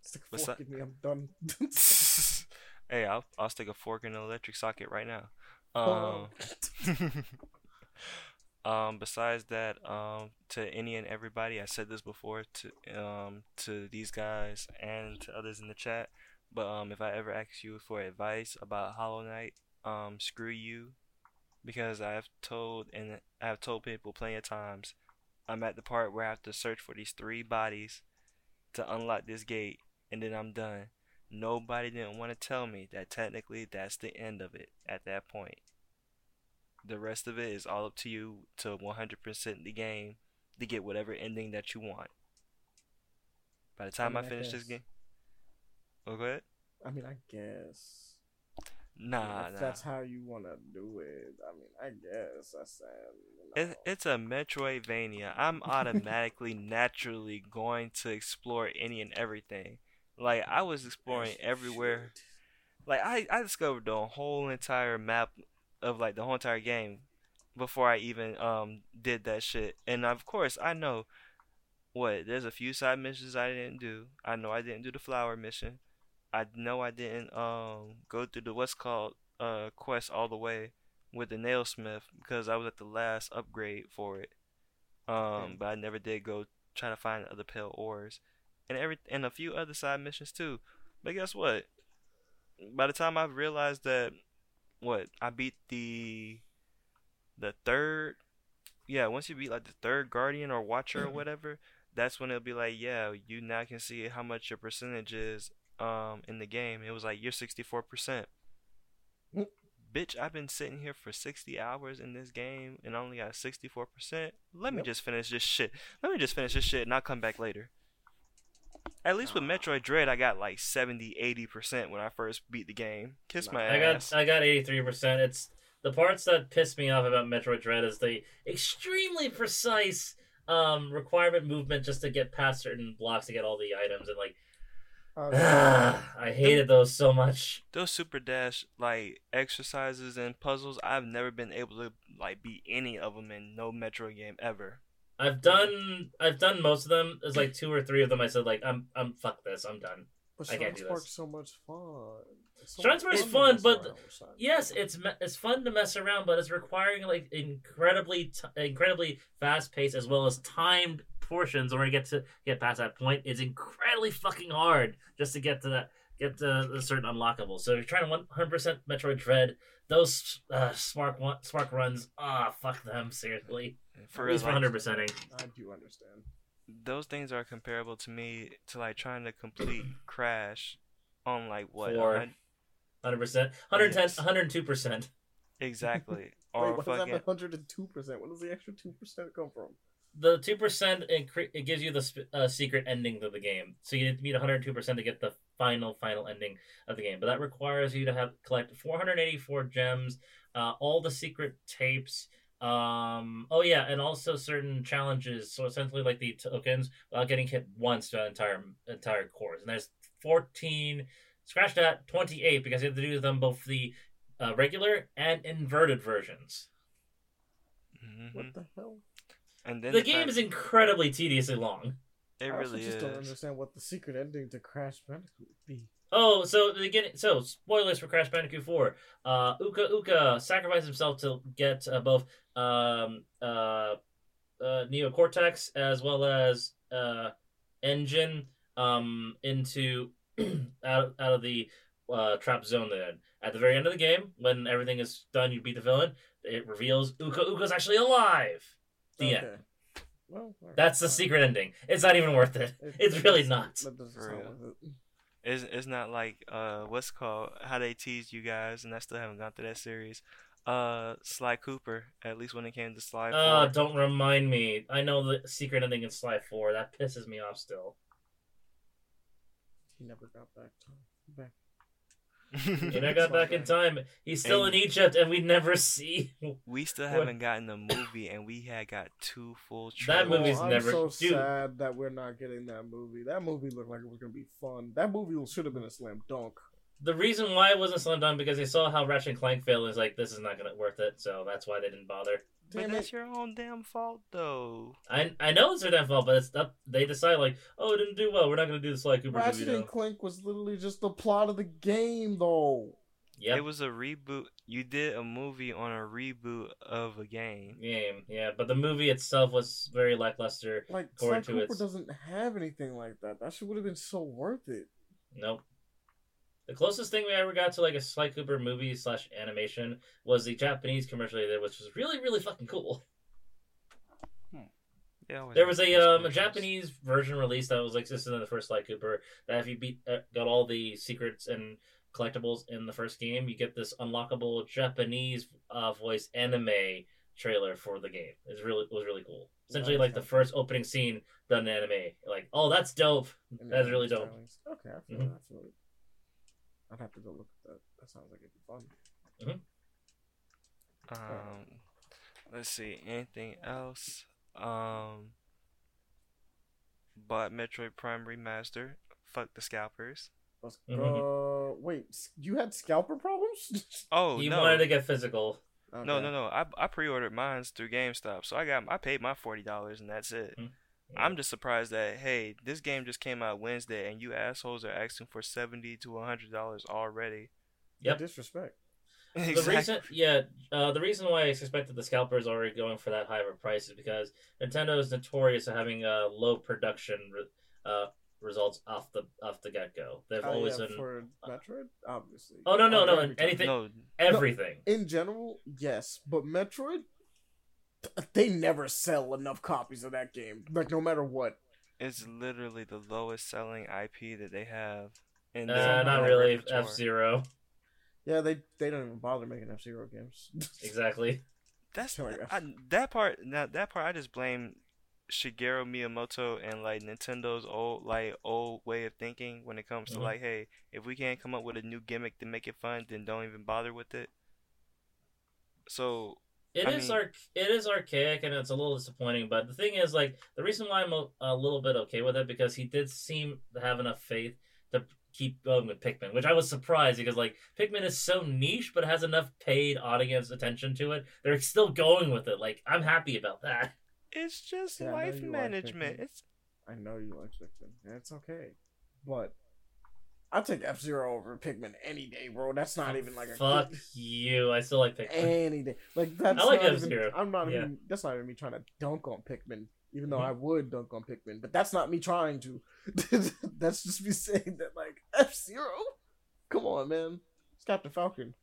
Stick a What's fork in me. I'm done. hey, I'll I'll stick a fork in an electric socket right now. Oh. Um, um, besides that, um, to any and everybody, I said this before to um to these guys and to others in the chat. But um, if I ever ask you for advice about Hollow Knight, um, screw you, because I've told and I've told people plenty of times, I'm at the part where I have to search for these three bodies to unlock this gate, and then I'm done. Nobody didn't want to tell me that technically that's the end of it at that point. The rest of it is all up to you to 100% the game to get whatever ending that you want. By the time I, mean, I finish this game, oh, go ahead. I mean, I guess. Nah, if nah. that's how you want to do it, I mean, I guess that's um, you know. It, it's a Metroidvania. I'm automatically, naturally going to explore any and everything. Like I was exploring As everywhere. Like I, I discovered the whole entire map of like the whole entire game before I even um did that shit. And of course, I know what there's a few side missions I didn't do. I know I didn't do the flower mission. I know I didn't um go through the what's called uh quest all the way with the nailsmith because I was at the last upgrade for it. Um, but I never did go try to find other pale ores, and every and a few other side missions too. But guess what? By the time I realized that, what I beat the the third, yeah, once you beat like the third guardian or watcher or whatever, that's when it'll be like, yeah, you now can see how much your percentage is um in the game. It was like you're sixty four percent. Bitch, I've been sitting here for 60 hours in this game and I only got 64%. Let me just finish this shit. Let me just finish this shit and I'll come back later. At least with Metroid Dread, I got like 70, 80% when I first beat the game. Kiss my I got ass. I got eighty three percent. It's the parts that piss me off about Metroid Dread is the extremely precise um requirement movement just to get past certain blocks to get all the items and like Uh, I hated those so much. Those Super Dash like exercises and puzzles, I've never been able to like beat any of them in no Metro game ever. I've done I've done most of them. There's like two or three of them. I said like I'm I'm fuck this. I'm done. but I can't Shrine do this. So much fun. It's so Shrine much Spark's to fun, but around with Shrine Yes, it's me- it's fun to mess around, but it's requiring like incredibly t- incredibly fast paced as well as timed portions in order to get to get past that point. is incredibly fucking hard just to get to that get to the certain unlockable. So if you're trying to 100 percent Metroid Dread, those uh, smart one, smart runs, ah, fuck them seriously. For At least 100 percenting. I do understand. those things are comparable to me to like trying to complete Crash on like what? Four. a 100 percent, 110, Yes. 102 percent. Exactly. Wait, or what does that 102 percent? Where does the extra two percent come from? The two percent it gives you the sp- uh, secret ending to the game. So you need to meet one hundred two percent to get the final final ending of the game. But that requires you to have collect four hundred eighty four gems, uh, all the secret tapes. Um. Oh yeah, and also certain challenges. So essentially, like the tokens without getting hit once to the entire entire course. And there's fourteen. Scratch that twenty eight because you have to do them both the uh, regular and inverted versions. Mhm. What the hell? And then The the game fact- is incredibly tediously long. it I also really just don't understand what the secret ending to Crash Bandicoot would be. Oh, so the beginning. So spoilers for Crash Bandicoot Four. Uh, Uka Uka sacrificed himself to get uh, both um, uh, uh, Neo Cortex as well as uh, N. Gin um, into out out of the uh, trap zone. Then at the very end of the game, when everything is done, you beat the villain. It reveals Uka Uka's actually alive. The end. Well, alright, That's the secret ending. It's not even worth it. It- It's really doesn't- not. That doesn't sound worth it. It's it's not like uh what's called how they teased you guys and I still haven't gone through that series. Uh Sly Cooper, at least when it came to Sly Uh, 4. don't remind me. I know the secret ending in Sly 4. That pisses me off still. He never got back to back. He I got back in time. He's still in Egypt, and we never see. we still What? haven't gotten the movie and we had got two full That trailers. movie's oh, I'm never- so dude. sad that we're not getting that movie. That movie looked like it was gonna be fun. That movie should have been a slam dunk. The reason why it wasn't slam dunk because they saw how Ratchet and Clank failed and was like, this is not gonna worth it, so that's why they didn't bother. But Damn that's it! your own damn fault though. I I know it's their damn fault, but it's up. They decide like, oh, it didn't do well. We're not gonna do the Sly Cooper Ratchet movie and. Clank was literally just the plot of the game, though. Yeah, It was a reboot. You did a movie on a reboot of a game. Game, yeah, but the movie itself was very lackluster. Like Sly Cooper its- doesn't have anything like that. That shit would have been so worth it. Nope. The closest thing we ever got to like a Sly Cooper movie slash animation was the Japanese commercial did, which was really really fucking cool. Yeah, There was a um, a. Japanese version released that was like existed in the first Sly Cooper. That if you beat uh, got all the secrets and collectibles in the first game, you get this unlockable Japanese uh, voice anime trailer for the game. It's really it was really cool. Essentially, like the first opening scene done in anime. Like, oh, that's dope. That's really dope. Okay, I feel. I feel it. I'd have to go look at that. That sounds like it'd be fun. Um, let's see. Anything else? Um, bought Metroid Prime Remaster. Fuck the scalpers. Let's Mhm. Wait, you had scalper problems? Oh you no! wanted to get physical. No, Okay. no, no. I I pre-ordered mine through GameStop, so I got I paid my forty dollars and that's it. I'm just surprised that hey, this game just came out Wednesday and you assholes are asking for seventy to hundred dollars already. Yep. Disrespect. The reason, yeah, uh, the reason why I suspected the scalpers already going for that high of a price is because Nintendo is notorious for having uh, low production re- uh, results off the off the get go. They've Oh, always yeah, been for Metroid, obviously. Oh, no, no, no, every anything- No, everything. In general, yes, but Metroid, they never sell enough copies of that game. Like no matter what. it's literally the lowest selling IP that they have. And Uh, not really. F Zero, Yeah, they they don't even bother making F Zero games. exactly. That's I, that part. Now that part, I just blame Shigeru Miyamoto and like Nintendo's old like old way of thinking when it comes to Mhm. like, hey, if we can't come up with a new gimmick to make it fun, then don't even bother with it. So It I is mean- arch- it is archaic and it's a little disappointing. But the thing is, like, the reason why I'm a, a little bit okay with it because he did seem to have enough faith to keep going with Pikmin, which I was surprised because like Pikmin is so niche, but has enough paid audience attention to it. They're still going with it. Like, I'm happy about that. it's just Yeah, life you like management. It's I know you like Pikmin, it's okay, but I'd take F Zero over Pikmin any day, bro. That's not even like a Fuck you. I still like Pikmin. any day. Like that's I like not F-Zero. even, I'm not Yeah. even. That's not even me trying to dunk on Pikmin, even though Mhm. I would dunk on Pikmin. But that's not me trying to. that's just me saying that like F Zero. Come on, man. It's Captain Falcon.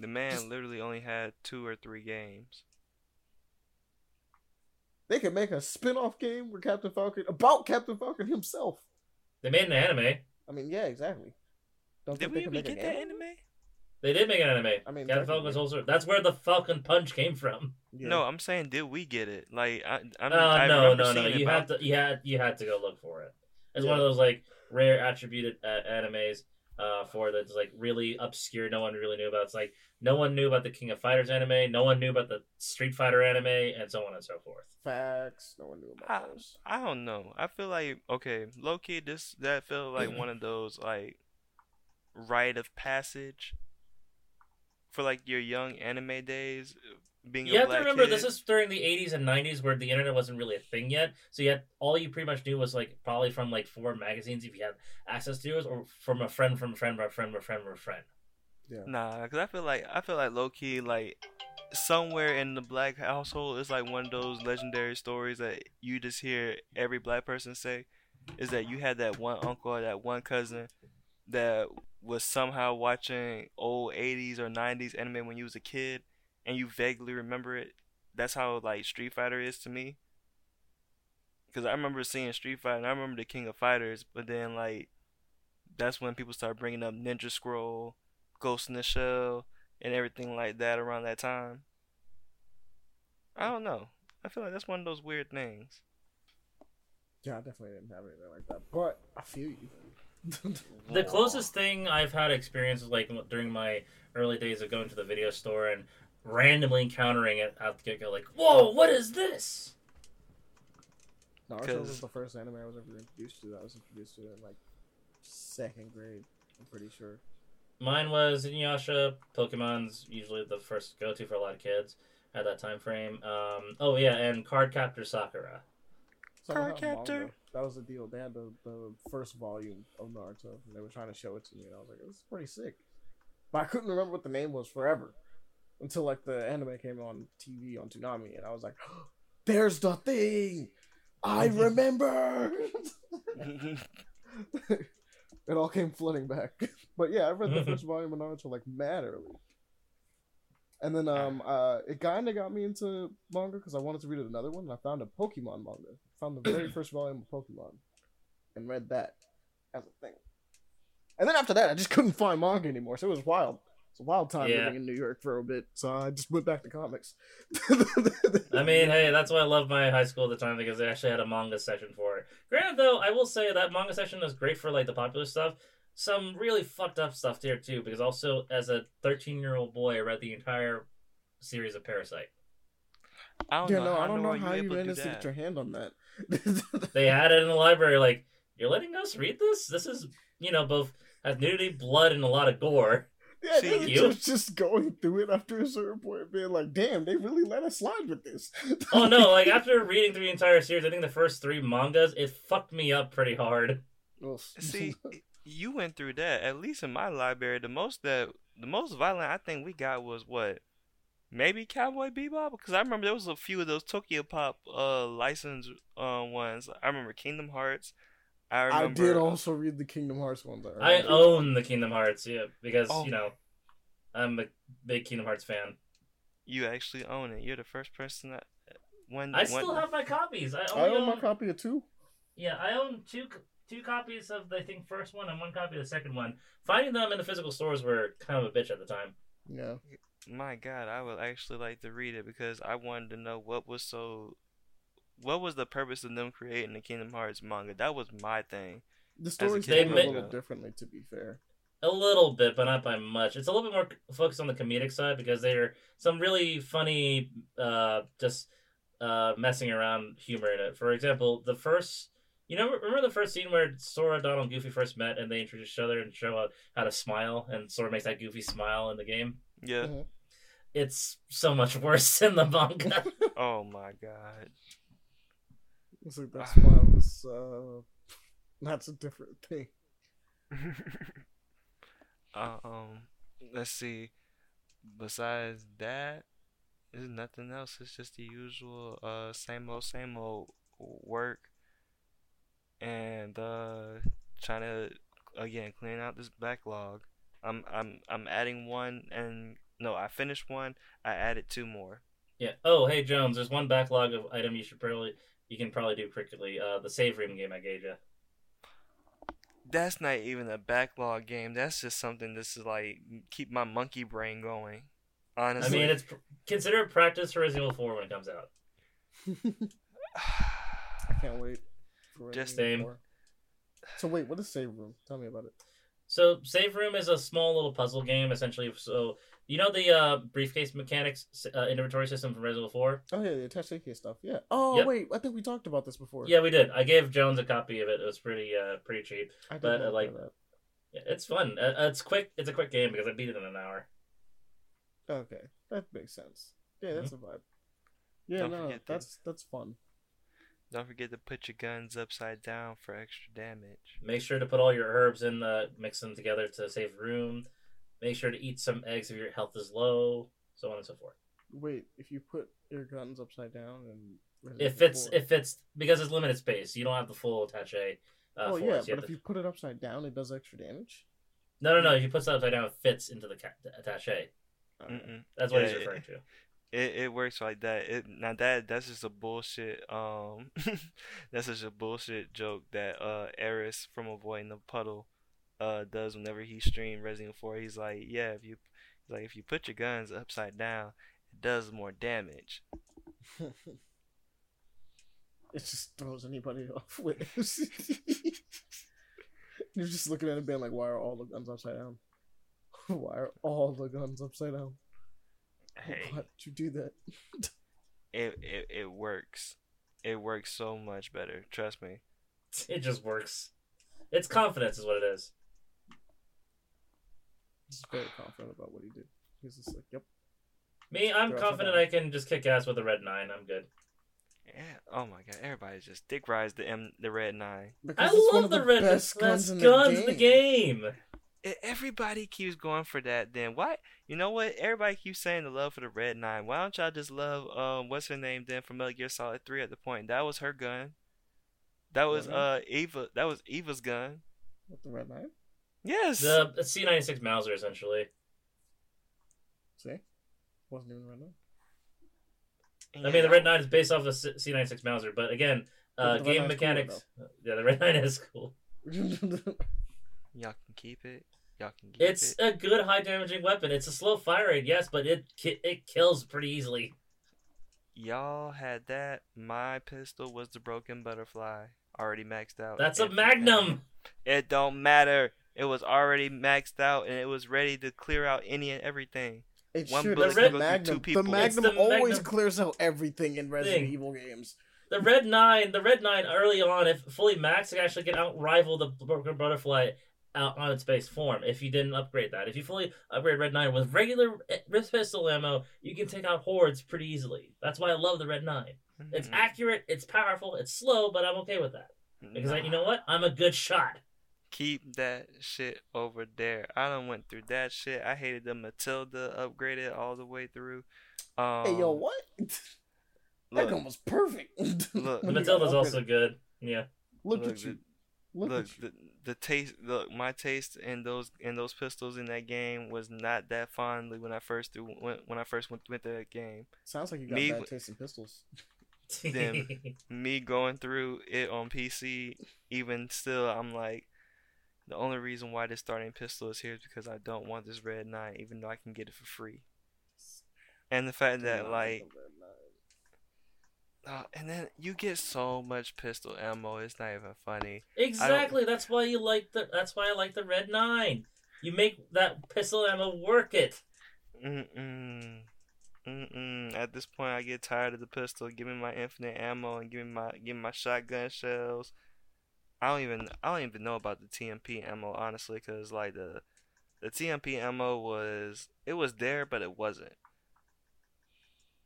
the man Just- literally only had two or three games. They could make a spin-off game with Captain Falcon about Captain Falcon himself. They made an anime. I mean, yeah, exactly. Don't Did we they even get an that anime? anime? They did make an anime. I mean, Captain Falcon's technically. also that's where the Falcon Punch came from. Yeah. No, I'm saying did we get it? Like I, I'm, Uh, I no, no, no. You but had to, you had, you had to go look for it. It's one of those like rare attributed uh, animes uh, for that's like really obscure. No one really knew about. It's like no one knew about the King of Fighters anime. No one knew about the Street Fighter anime, and so on and so forth. Facts. No one knew I, about those. I don't know. I feel like okay, low key. This that felt like one of those like rite of passage for like your young anime days. Being You a have to remember kid. this is during the 80s and 90s where the internet wasn't really a thing yet. So you had all you pretty much knew was like probably from like four magazines if you had access to it, or from a friend, from a friend, from a friend, from a friend, from a friend. Yeah. Nah, cause I feel like I feel like low key like somewhere in the black household it's like one of those legendary stories that you just hear every black person say is that you had that one uncle or that one cousin that was somehow watching old 80s or 90s anime when you was a kid and you vaguely remember it. That's how like Street Fighter is to me. Cause I remember seeing Street Fighter and I remember the King of Fighters, but then like that's when people start bringing up Ninja Scroll, Ghost in the Shell, and everything like that around that time. I don't know. I feel like that's one of those weird things. Yeah, I definitely didn't have anything like that. But I feel you. The closest thing I've had experience is like during my early days of going to the video store and randomly encountering it at the get go, like, "Whoa, what is this?" Naruto 'Cause- was the first anime I was ever introduced to. I was introduced to it in like second grade. I'm pretty sure. Mine was Inuyasha. Pokemon's usually the first go to for a lot of kids at that time frame. Um, oh yeah, and Card Captor Sakura. Somehow Cardcaptor? That was the deal. They had the, the first volume of Naruto, and they were trying to show it to me, and I was like, "This is pretty sick." But I couldn't remember what the name was forever until like the anime came on TV on Toonami, and I was like, "There's the thing! I remember." it all came flooding back. but yeah, I read the first volume of Naruto like mad early. And then um uh it kinda got me into manga because I wanted to read another one and I found a Pokemon manga. Found the very first volume of Pokemon and read that as a thing. And then after that I just couldn't find manga anymore, so it was wild. It's a wild time Yeah. living in New York for a bit, so I just went back to comics. I mean, hey, that's why I love my high school at the time because they actually had a manga section for it. Granted, though, I will say that manga section is great for like the popular stuff. Some really fucked up stuff there too, because also as a 13 year old boy, I read the entire series of Parasyte. I don't yeah, know. no, how I don't know are you how you able to managed to get your hand on that. They had it in the library. Like, you're letting us read this? This is, you know, both has nudity, blood, and a lot of gore. Yeah, See, you- just, just going through it after a certain point, being like, "Damn, they really let us slide with this." Oh no! Like after reading through the entire series, I think the first three mangas it fucked me up pretty hard. See, you went through that. At least in my library, the most that the most violent I think we got was what, maybe Cowboy Bebop. Because I remember there was a few of those Tokyo Pop uh license uh ones. I remember Kingdom Hearts. I I did also read the Kingdom Hearts ones. I own the Kingdom Hearts, yeah, because Oh. you know I'm a big Kingdom Hearts fan. You actually own it. You're the first person that when I when, still have my copies. I I own own, my copy of two. yeah, I own two two copies of the I think first one and one copy of the second one. Finding them in the physical stores were kind of a bitch at the time. Yeah, My God, I would actually like to read it because I wanted to know what was so. What was the purpose of them creating the Kingdom Hearts manga? That was my thing. the stories kid, told They a little differently. To be fair, A little bit, but not by much. It's a little bit more focused on the comedic side because they're some really funny, uh, just uh, messing around humor in it. For example, the first, you know, remember the first scene where Sora, Donald, and Goofy first met and they introduce each other and show how, how to smile, and Sora makes that Goofy smile in the game. Yeah. Mhm. It's so much worse in the manga. Oh my God. It's like that smile is uh, that's a different thing. Um, let's see. Besides that, there's nothing else. It's just the usual, uh, same old, same old work, and uh, trying to again clean out this backlog. I'm, I'm, I'm adding one, and no, I finished one. I added two more. yeah. Oh, hey Jones, there's one backlog of item you should probably you can probably do quickly. Uh, the save room game I gave you. That's not even a backlog game. That's just something that's just like keep my monkey brain going. Honestly, I mean, it's consider it practice for Resident Evil 4 when it comes out. I can't wait. For Just Resident same. So wait, what is save room? Tell me about it. So, Save Room is a small little puzzle game, essentially. So, you know the uh, briefcase mechanics uh, inventory system from Resident Evil 4? Oh yeah, the attached AK stuff. Yeah. Oh Yep. wait, I think we talked about this before. Yeah, we did. I gave Jones a copy of it. It was pretty uh, pretty cheap. I did but, uh, like- that. Yeah, it's fun. Uh, it's quick. It's a quick game because I beat it in an hour. Okay, that makes sense. Yeah, that's a vibe. Yeah, Don't no, forget the- that's that's fun. Don't forget to put your guns upside down for extra damage. Make sure to put all your herbs in the mix them together to save room. Make sure to eat some eggs if your health is low, so on and so forth. Wait, if you put your guns upside down and If it's if it's because it's limited space, you don't have the full attache. Uh, oh force. yeah, You but if to- you put it upside down, it does extra damage. No, no, no. If you put it upside down, it fits into the ca- attache. Alright. Mm-mm. That's what Yeah, he's it- referring to. It it works like that. It now that that's just a bullshit. Um, that's just a bullshit joke that uh Eris from avoiding the puddle, uh does whenever he stream Resident Evil 4. He's like, yeah, if you like if you put your guns upside down, it does more damage. it just throws anybody off with. You're just looking at it being like, why are all the guns upside down? Why are all the guns upside down? Hey, Why did you do that? it, it it works. It works so much better. Trust me. It just works. It's confidence, is what it is. He's very confident about what he did. He's just like, yep. Me, I'm They're confident. I can just kick ass with a red nine. I'm good. Yeah. Oh my god, everybody's just dick rides the M the red nine. Because I love of the red best best guns in guns the in the game. Game. E- Everybody keeps going for that. Then why? You know what? Everybody keeps saying the love for the red nine. Why don't y'all just love um what's her name then from Metal Gear Solid Three at the point? That was her gun. That was What uh Eva. That was Eva's gun. With the red knife? Yes. The C96 Mauser, essentially. See? Wasn't even red knife. I mean, the red nine is based off the C- C96 Mauser, but again, uh, But the red game nine's mechanics. yeah, the red nine is cool. Y'all can keep it. Y'all can keep It's it. a good high damaging weapon. It's a slow fire rate, yes, but it it kills pretty easily. Y'all had that. My pistol was the broken butterfly. Already maxed out. That's a Everything. Magnum. It don't matter. It was already maxed out and it was ready to clear out any and everything. It One should. bullet It's can the go through two Magnum. people. The Magnum the always Magnum. clears out everything in Resident Thing. Evil games. The red nine, the red nine early on, if fully maxed, can actually can outrival the broken butterfly out on its base form if you didn't upgrade that. If you fully upgrade Red 9 with regular eh, pistol ammo, you can take out hordes pretty easily. That's why I love the Red 9. It's Mm, accurate, it's powerful, it's slow, but I'm okay with that. Because I, you know what? I'm a good shot. Keep that shit over there. I done went through that shit. I hated the Matilda upgraded all the way through. Um, Hey, yo, what? that look, gun was perfect. Look, The When you Matilda's got also good. Yeah. Look, look, at you. the- Look, look, at you. the, the taste, look, my taste in those in those pistols in that game was not that fondly when I first threw, when, when I first went went to that game. Sounds like you got me- bad taste in pistols. Them. Me going through it on PC, even still, I'm like, the only reason why this starting pistol is here is because I don't want this red nine, even though I can get it for free. And the fact that Nah, like the red nine. Uh, and then you get so much pistol ammo. It's not even funny. exactly. That's why you like the. That's why I like the Red 9. You make that pistol ammo work it. Mm-mm. Mm-mm. At this point, I get tired of the pistol. Give me my infinite ammo and give me my give me my shotgun shells. I don't even I don't even know about the TMP ammo honestly, because like the the TMP ammo was it was there, but it wasn't.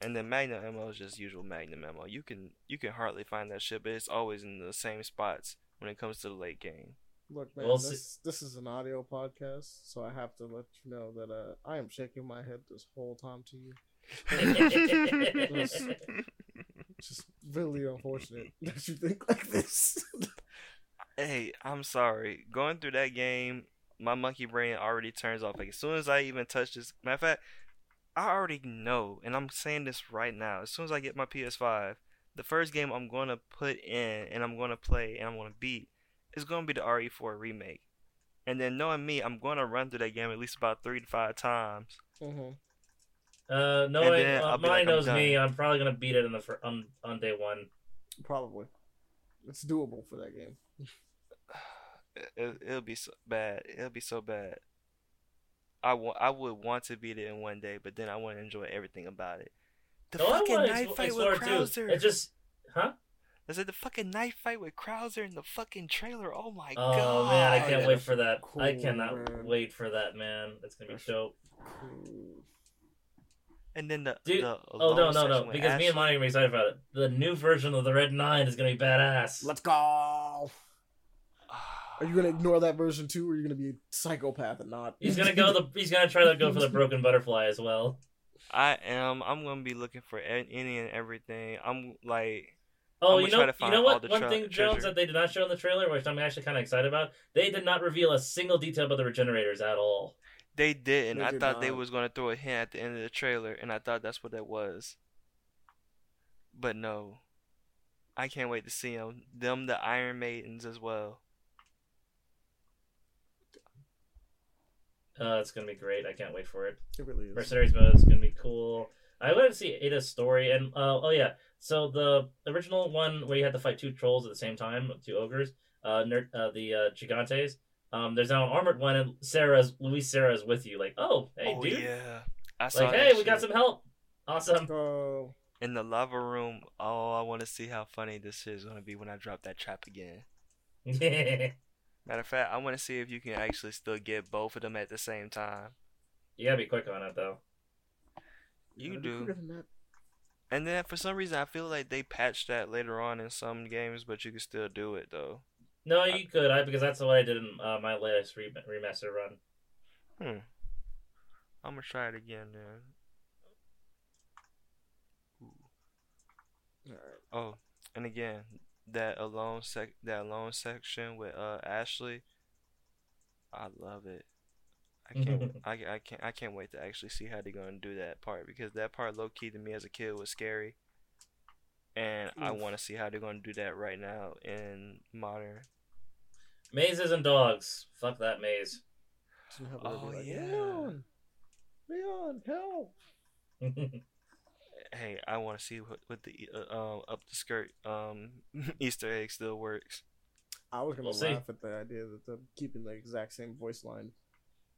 And then Magnum ammo is just usual Magnum ammo. You can you can hardly find that shit, but it's always in the same spots when it comes to the late game. Look, man, We'll this, this is an audio podcast, so I have to let you know that uh, I am shaking my head this whole time to you. It's just really unfortunate that you think like this. Hey, I'm sorry. Going through that game, my monkey brain already turns off. Like as soon as I even touch this, matter of fact, I already know, and I'm saying this right now. As soon as I get my PS5, the first game I'm gonna put in and I'm gonna play and I'm gonna beat is gonna be the RE4 remake. And then knowing me, I'm gonna run through that game at least about three to five times. hmm Uh, knowing then uh, mine like, I'm knows me, I'm probably gonna beat it in the fir- on on day one. Probably. It's doable for that game. It, it'll be so bad. It'll be so bad. I wa- I would want to beat it in one day, but then I want to enjoy everything about it. The Oh, fucking knife explore- fight with. Krauser. It just, huh? I said the fucking knife fight with Krauser in the fucking trailer. Oh my Oh god! man, I can't wait for that. I cannot man. wait for that, man. It's gonna be That's- dope. Cool. And then the Dude, the Oh no, no, no! section with Because me and Ashley- Monty are excited about it. The new version of the Red Nine is gonna be badass. Let's go. Are you gonna ignore that version too, or are you gonna be a psychopath and not? He's gonna go the. He's gonna try to go for the broken butterfly as well. I am. I'm gonna be looking for any and everything. I'm like, Oh, I'm you gonna know, to you find know what? the One tre- thing, Jones, treasure. that they did not show in the trailer, which I'm actually kind of excited about, they did not reveal a single detail about the regenerators at all. they didn't. They I did thought they was gonna throw a hint at the end of the trailer, and I thought that's what that was. But no, I can't wait to see them. Them, the Iron Maidens as well. Uh, it's gonna be great. I can't wait for it. It really is. Mercenaries mode is gonna be cool. I want to see Ada's story, and uh, oh yeah, so the original one where you had to fight two trolls at the same time, two ogres, uh, ner- uh the uh, gigantes. Um, there's now an armored one, and Sarah's Luis Serra is with you. Like, oh, hey, oh dude, yeah, I saw like, that hey, we got some help. Let's Awesome. go. in the lava room. Oh, I want to see how funny this is gonna be when I drop that trap again. Matter of fact, I want to see if you can actually still get both of them at the same time. you gotta be quick on it though. You do. quicker than that. And then for some reason, I feel like they patched that later on in some games, but you can still do it though. No, you could, I because that's what I did in uh, my latest re- remaster run. Hmm. I'm gonna try it again then. Ooh. Alright. Oh, and again, that alone sec that alone section with uh Ashley, I love it. I can't I, I can't I can't wait to actually see how they're gonna do that part because that part low key to me as a kid was scary, and I want to see how they're gonna do that right now in modern. Mazes and dogs. Fuck that maze. So have her be Oh, like, yeah. Leon, Leon, help! Hey, I want to see what what the uh, um up the skirt um Easter egg still works. I was gonna We'll see. laugh at the idea that they're keeping the exact same voice line.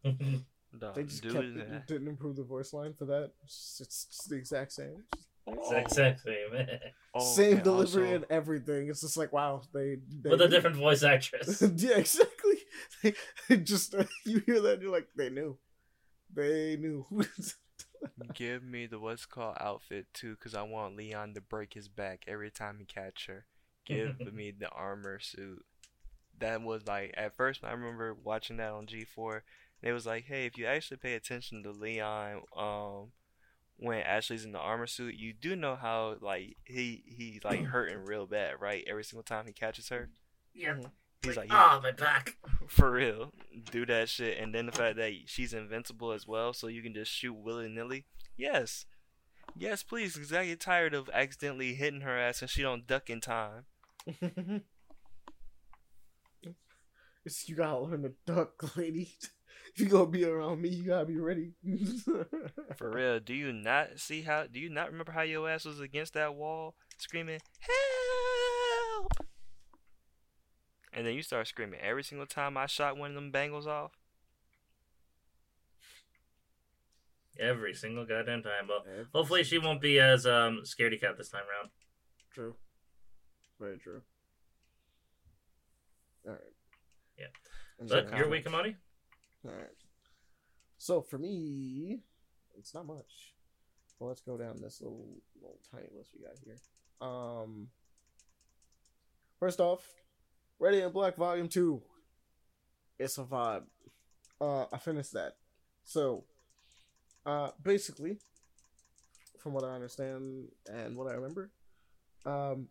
Dog, They just kept that. didn't improve the voice line for that. It's, it's just the exact same. Exact same thing, Oh, same and delivery also- and everything. It's just like wow, they, they with a different voice actress. yeah, exactly. just you hear that, you're like, they knew, they knew. Give me the what's called outfit too, cause I want Leon to break his back every time he catch her. Give me the armor suit. That was like at first I remember watching that on G four. They was like, hey, if you actually pay attention to Leon, um, when Ashley's in the armor suit, you do know how like he he like hurting real bad, right? Every single time he catches her, Yeah. He's like, ah, my back. for real, do that shit. And then the fact that she's invincible as well, so you can just shoot willy nilly. Yes, yes, please, because I get tired of accidentally hitting her ass and she don't duck in time. It's- you gotta learn to duck, lady. If you gonna be around me, you gotta be ready. For real, do you not see how? Do you not remember how your ass was against that wall screaming help? And then you start screaming every single time I shot one of them bangles off. Every single goddamn time. But Every hopefully she won't be as um scaredy cat this time around. True. Very true. Alright. Yeah. And But your comments. week, Amani? Alright. So for me, it's not much. Well, let's go down this little little tiny list we got here. Um First off, Radiant Black Volume 2. It's a vibe. Uh I finished that. So uh basically from what I understand and what I remember, um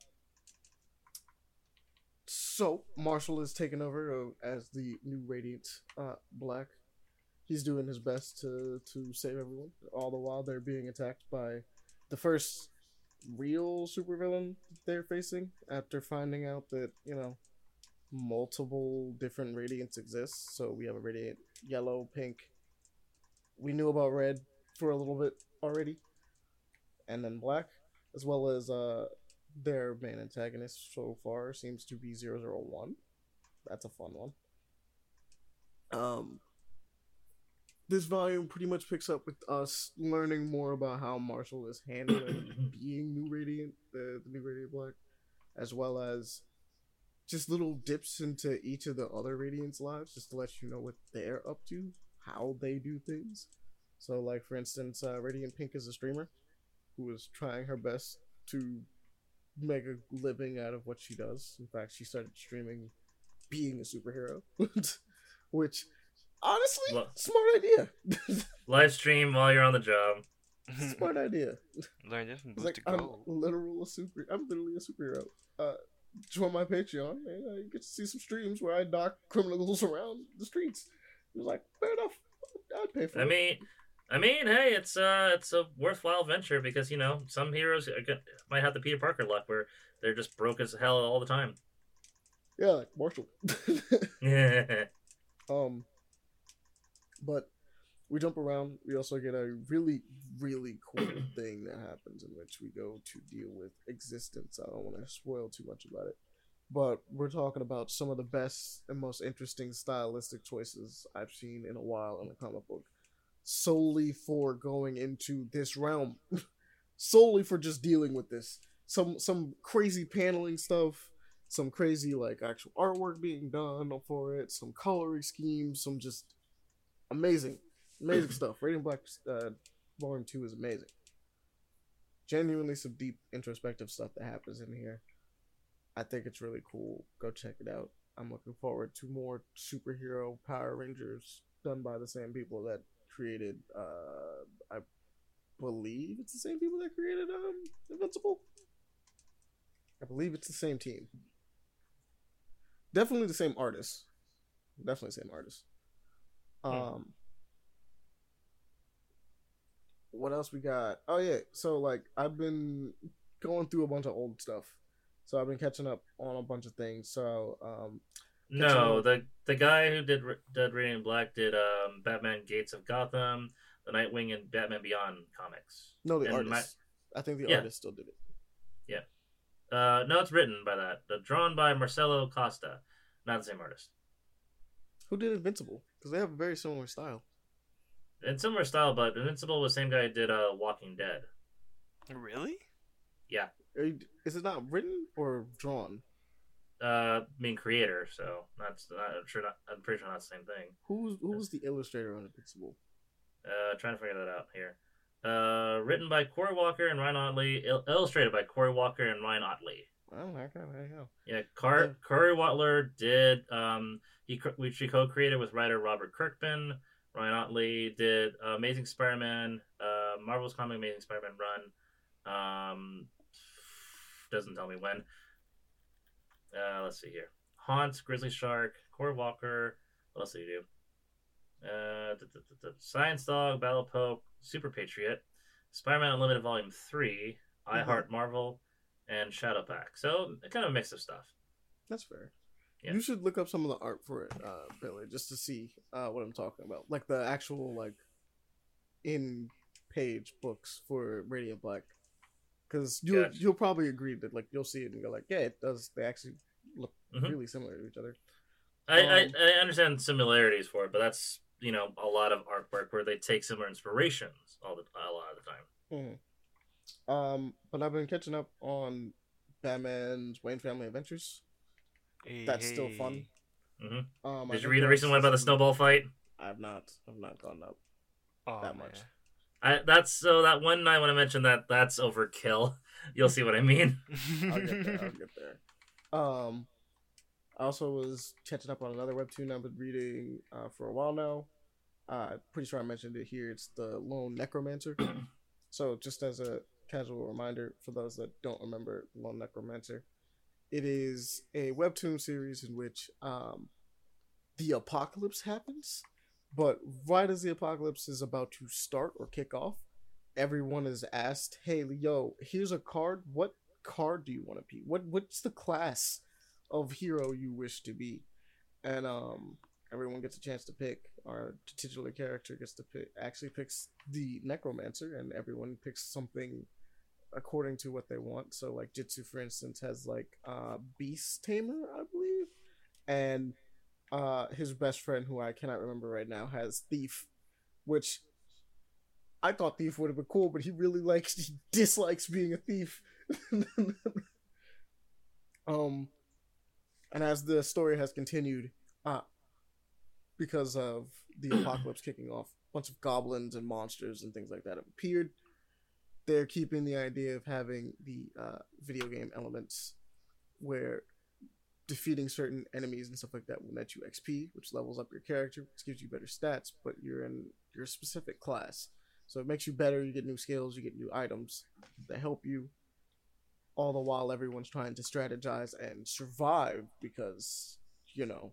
so Marshall is taken over uh, as the new Radiant uh, Black. He's doing his best to to save everyone, all the while they're being attacked by the first real supervillain they're facing after finding out that you know multiple different Radiants exist. So we have a Radiant yellow, pink. We knew about red for a little bit already, and then black, as well as uh their main antagonist so far seems to be 001. That's a fun one. Um, this volume pretty much picks up with us learning more about how Marshall is handling being New Radiant, the, the New Radiant Black, as well as just little dips into each of the other Radiant's lives, just to let you know what they're up to, how they do things. So, like for instance, uh, Radiant Pink is a streamer who is trying her best to make a living out of what she does. In fact, she started streaming being a superhero, which honestly, Well- smart idea. Live stream while you're on the job. smart idea. Learn this from It's like I'm Gold. literal super. I'm literally a superhero. Uh, join my Patreon, and uh, you get to see some streams where I knock criminals around the streets. It was like fair enough. I'd pay for I it. mean, I mean, hey, it's uh, it's a worthwhile venture because you know some heroes might have the Peter Parker luck where they're just broke as hell all the time. yeah, like Marshall. yeah, Um, but we jump around. We also get a really, really cool thing that happens in which we go to deal with existence. I don't want to spoil too much about it, but we're talking about some of the best and most interesting stylistic choices I've seen in a while in a comic book, solely for going into this realm, solely for just dealing with this. Some some crazy paneling stuff some crazy like actual artwork being done for it, some coloring schemes, some just amazing, amazing stuff. Radiant Black uh, Volume Two is amazing. Genuinely, some deep introspective stuff that happens in here. I think it's really cool. Go check it out. I'm looking forward to more superhero Power Rangers done by the same people that created. Uh, I believe it's the same people that created um Invincible. I believe it's the same team. Definitely the same artist. Definitely the same artist. Um what else we got? Oh yeah, so like I've been going through a bunch of old stuff. So I've been catching up on a bunch of things. So um no, the the guy who did Dead Radiant Black did um Batman Gates of Gotham, the Nightwing, and Batman Beyond comics. no the And artist. my- I think the Yeah. artist still did it. Yeah. Uh, no, it's written by that. The drawn by Marcelo Costa, not the same artist. Who did Invincible? Because they have a very similar style. In similar style, but Invincible was the same guy who did uh Walking Dead. Really? Yeah, Are you- Is it not written or drawn? uh, mean creator, so that's I'm sure not. I'm pretty sure not the same thing. Who's who was the illustrator on Invincible? Uh, trying to figure that out here. Uh, written by Cory Walker and Ryan Ottley, il- illustrated by Cory Walker and Ryan Ottley. Oh, okay, there you go. Yeah, Car- Yeah. Corey Watler did. Um, he co- which he co-created with writer Robert Kirkman. Ryan Ottley did Amazing Spider-Man, uh, Marvel's comic Amazing Spider-Man run. Um, doesn't tell me when. Uh, let's see here. Haunts, Grizzly Shark, Cory Walker. What else did he do? Uh, d- d- d- Science Dog, Battle Pope, Super Patriot, Spider-Man Unlimited Volume 3, I Mhm. Heart Marvel, and Shadow Pack. So, kind of a mix of stuff. That's fair. Yeah. You should look up some of the art for it, uh, Billy, just to see uh, what I'm talking about. Like the actual like in page books for Radiant Black. Because you'll Gotcha. you'll probably agree that like you'll see it and go like, yeah, it does. They actually look Mhm. really similar to each other. I, I, Um, I understand similarities for it, but that's you know a lot of artwork where they take similar inspirations all the a lot of the time. Mhm. Um, but I've been catching up on Batman's Wayne Family Adventures. That's still fun. Mhm. Um, I you read the recent one about the snowball fight? I've not. I've not gone up. Oh, that much. I, that's so that one I want to mention that that's overkill. You'll see what I mean. I'll get there. I'll get there. Um, I also was catching up on another webtoon I've been reading uh, for a while now. Uh, pretty sure I mentioned it here. It's the Lone Necromancer. so, just as a casual reminder for those that don't remember Lone Necromancer, it is a webtoon series in which um, the apocalypse happens, but right as the apocalypse is about to start or kick off, everyone is asked, "Hey, yo, here's a card. What card do you want to be? What what's the class of hero you wish to be?" And um, everyone gets a chance to pick. Our titular character gets to pick. Actually, picks the necromancer, and everyone picks something according to what they want. So, like Jitsu, for instance, has like uh, Beast Tamer, I believe, and uh, his best friend, who I cannot remember right now, has Thief, which I thought Thief would have been cool, but he really likes, he dislikes being a thief. um, and as the story has continued, uh, because of the apocalypse kicking off, a bunch of goblins and monsters and things like that have appeared. They're keeping the idea of having the uh, video game elements where defeating certain enemies and stuff like that will net you XP, which levels up your character, which gives you better stats, but you're in your specific class. So it makes you better, you get new skills, you get new items that help you. All the while everyone's trying to strategize and survive because, you know,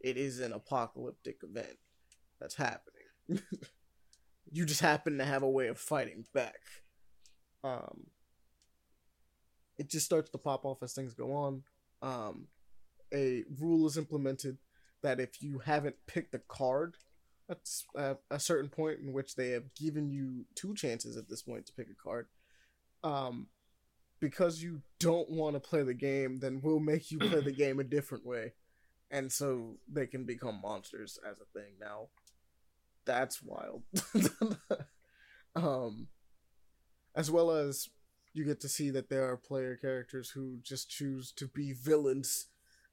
it is an apocalyptic event that's happening. you just happen to have a way of fighting back. Um it just starts to pop off as things go on. Um a rule is implemented that if you haven't picked a card at a certain point in which they have given you two chances at this point to pick a card, um, because you don't want to play the game, then we'll make you play the game a different way, and so they can become monsters as a thing now. That's wild. um, as well as you get to see that there are player characters who just choose to be villains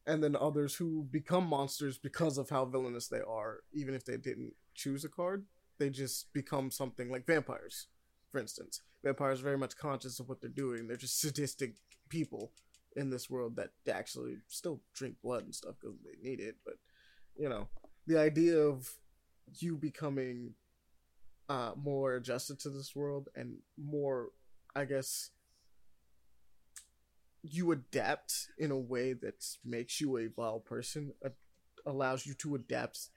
and then others who become monsters because of how villainous they are. Even if they didn't choose a card they just become something like vampires for instance. Vampires are very much conscious of what they're doing. They're just sadistic people in this world that actually still drink blood and stuff because they need it but you know the idea of you becoming uh, more adjusted to this world and more i guess you adapt in a way that makes you a vile person uh, allows you to adapt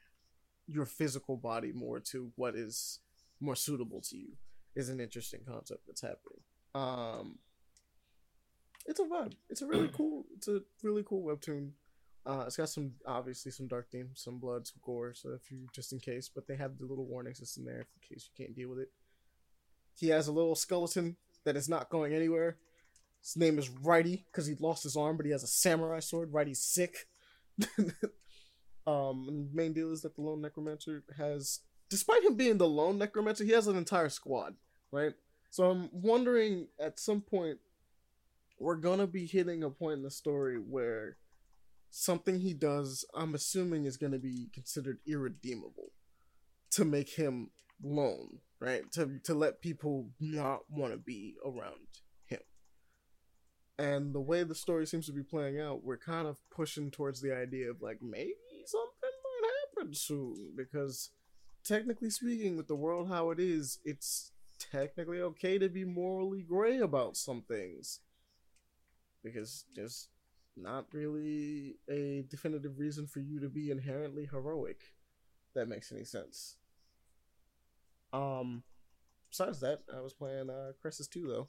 your physical body more to what is more suitable to you is an interesting concept that's happening. Um it's a vibe. It's a really cool it's a really cool webtoon uh it's got some obviously some dark themes some blood some gore so if you just in case but they have the little warning system there in case you can't deal with it he has a little skeleton that is not going anywhere his name is Righty because he lost his arm, but he has a samurai sword. Righty's sick. um, main deal is that the lone necromancer has, despite him being the lone necromancer, he has an entire squad, right? So I'm wondering at some point we're gonna be hitting a point in the story where something he does, I'm assuming, is going to be considered irredeemable to make him lone, right? To to let people not want to be around him. And the way the story seems to be playing out, we're kind of pushing towards the idea of like maybe something might happen soon because technically speaking with the world how it is, it's technically okay to be morally gray about some things. Because there's not really a definitive reason for you to be inherently heroic. That makes any sense. Um, besides that, I was playing uh, Crysis 2 though.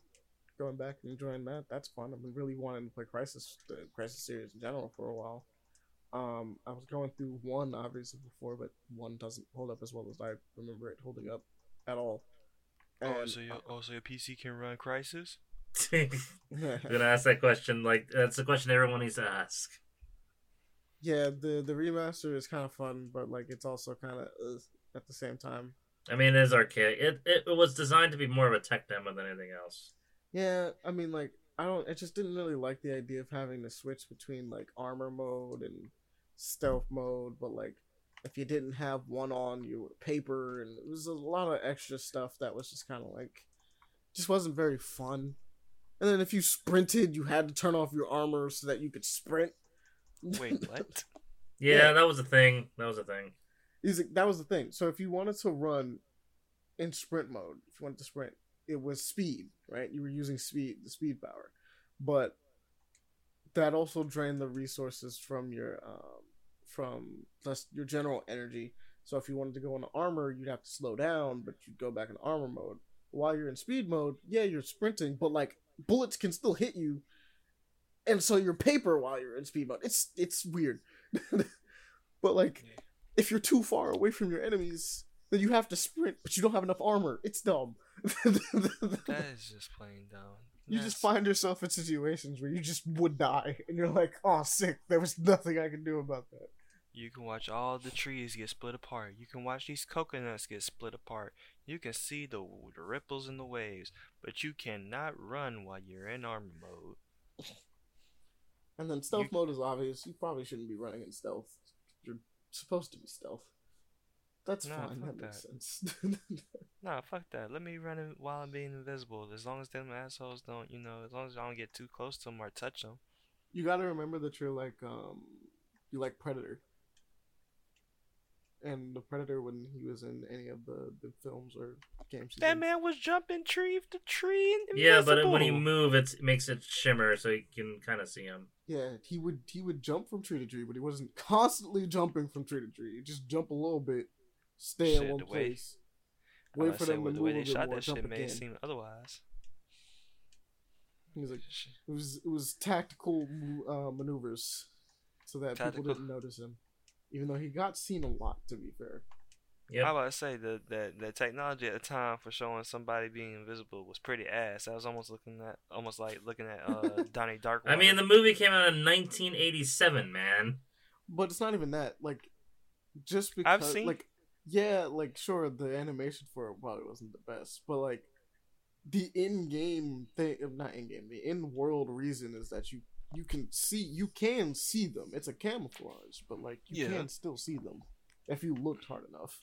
Going back and enjoying that. That's fun. I've been really wanting to play Crysis, the Crysis series in general for a while. Um, I was going through one obviously before, but one doesn't hold up as well as I remember it holding up at all. oh, so your oh, so your PC can run Crysis? I'm gonna ask that question. Like that's the question everyone needs to ask. yeah, the the remaster is kind of fun, but like it's also kind of uh, at the same time. I mean, it is archaic. It, it it was designed to be more of a tech demo than anything else. Yeah, I mean, like I don't. I just didn't really like the idea of having to switch between like armor mode and stealth mode, but like if you didn't have one on, you were paper, and it was a lot of extra stuff that was just kind of like just wasn't very fun. And then if you sprinted, you had to turn off your armor so that you could sprint. Wait, what? Yeah, Yeah. that was a thing. That was a thing. Is it, that was the thing. So if you wanted to run in sprint mode, if you wanted to sprint, it was speed, right? You were using speed, the speed power, but that also drained the resources from your um, from less your general energy. So if you wanted to go into armor, you'd have to slow down, but you'd go back in armor mode. While you're in speed mode, yeah, you're sprinting, but like bullets can still hit you, and so you're paper while you're in speed mode. It's it's weird, but like Yeah. if you're too far away from your enemies, then you have to sprint, but you don't have enough armor. It's dumb. That is just plain dumb. you just find yourself in situations where you just would die, and you're like, "Oh, sick! There was nothing I could do about that." You can watch all the trees get split apart. You can watch these coconuts get split apart. You can see the, the ripples in the waves, but you cannot run while you're in armor mode. And then stealth You- mode is obvious. You probably shouldn't be running in stealth. You're supposed to be stealth. That's Nah, fine. fuck That makes sense. Nah, fuck that. Let me run in while I'm being invisible. As long as them assholes don't, you know, as long as I don't get too close to them or touch them. you got to remember that you're like um, you like Predator. And the Predator, when he was in any of the, the films or games, That man was jumping tree to tree and Yeah, but when he invisible. move, it's, it makes it shimmer so you can kind of see him. Yeah, he would he would jump from tree to tree, but he wasn't constantly jumping from tree to tree. He'd just jump a little bit, stay Shit, in one the way- place, wait for say, them to with move the way a they bit shot more, that jump shit made it again. seem otherwise. He was like, it was it was tactical uh, maneuvers, so that Tactical- people didn't notice him, even though he got seen a lot. To be fair, Yeah. I about to say the, the the technology at the time for showing somebody being invisible was pretty ass. I was almost looking at almost like looking at uh Donnie Darkwater. I mean, the movie came out in 1987, man. but it's not even that. Like, just because, I've seen- like, yeah, like sure, the animation for it probably wasn't the best, but like, the in-game thing, uh, not in-game, the in-world reason is that you you can see you can see them. It's a camouflage, but like you Yeah. can still see them if you looked hard enough.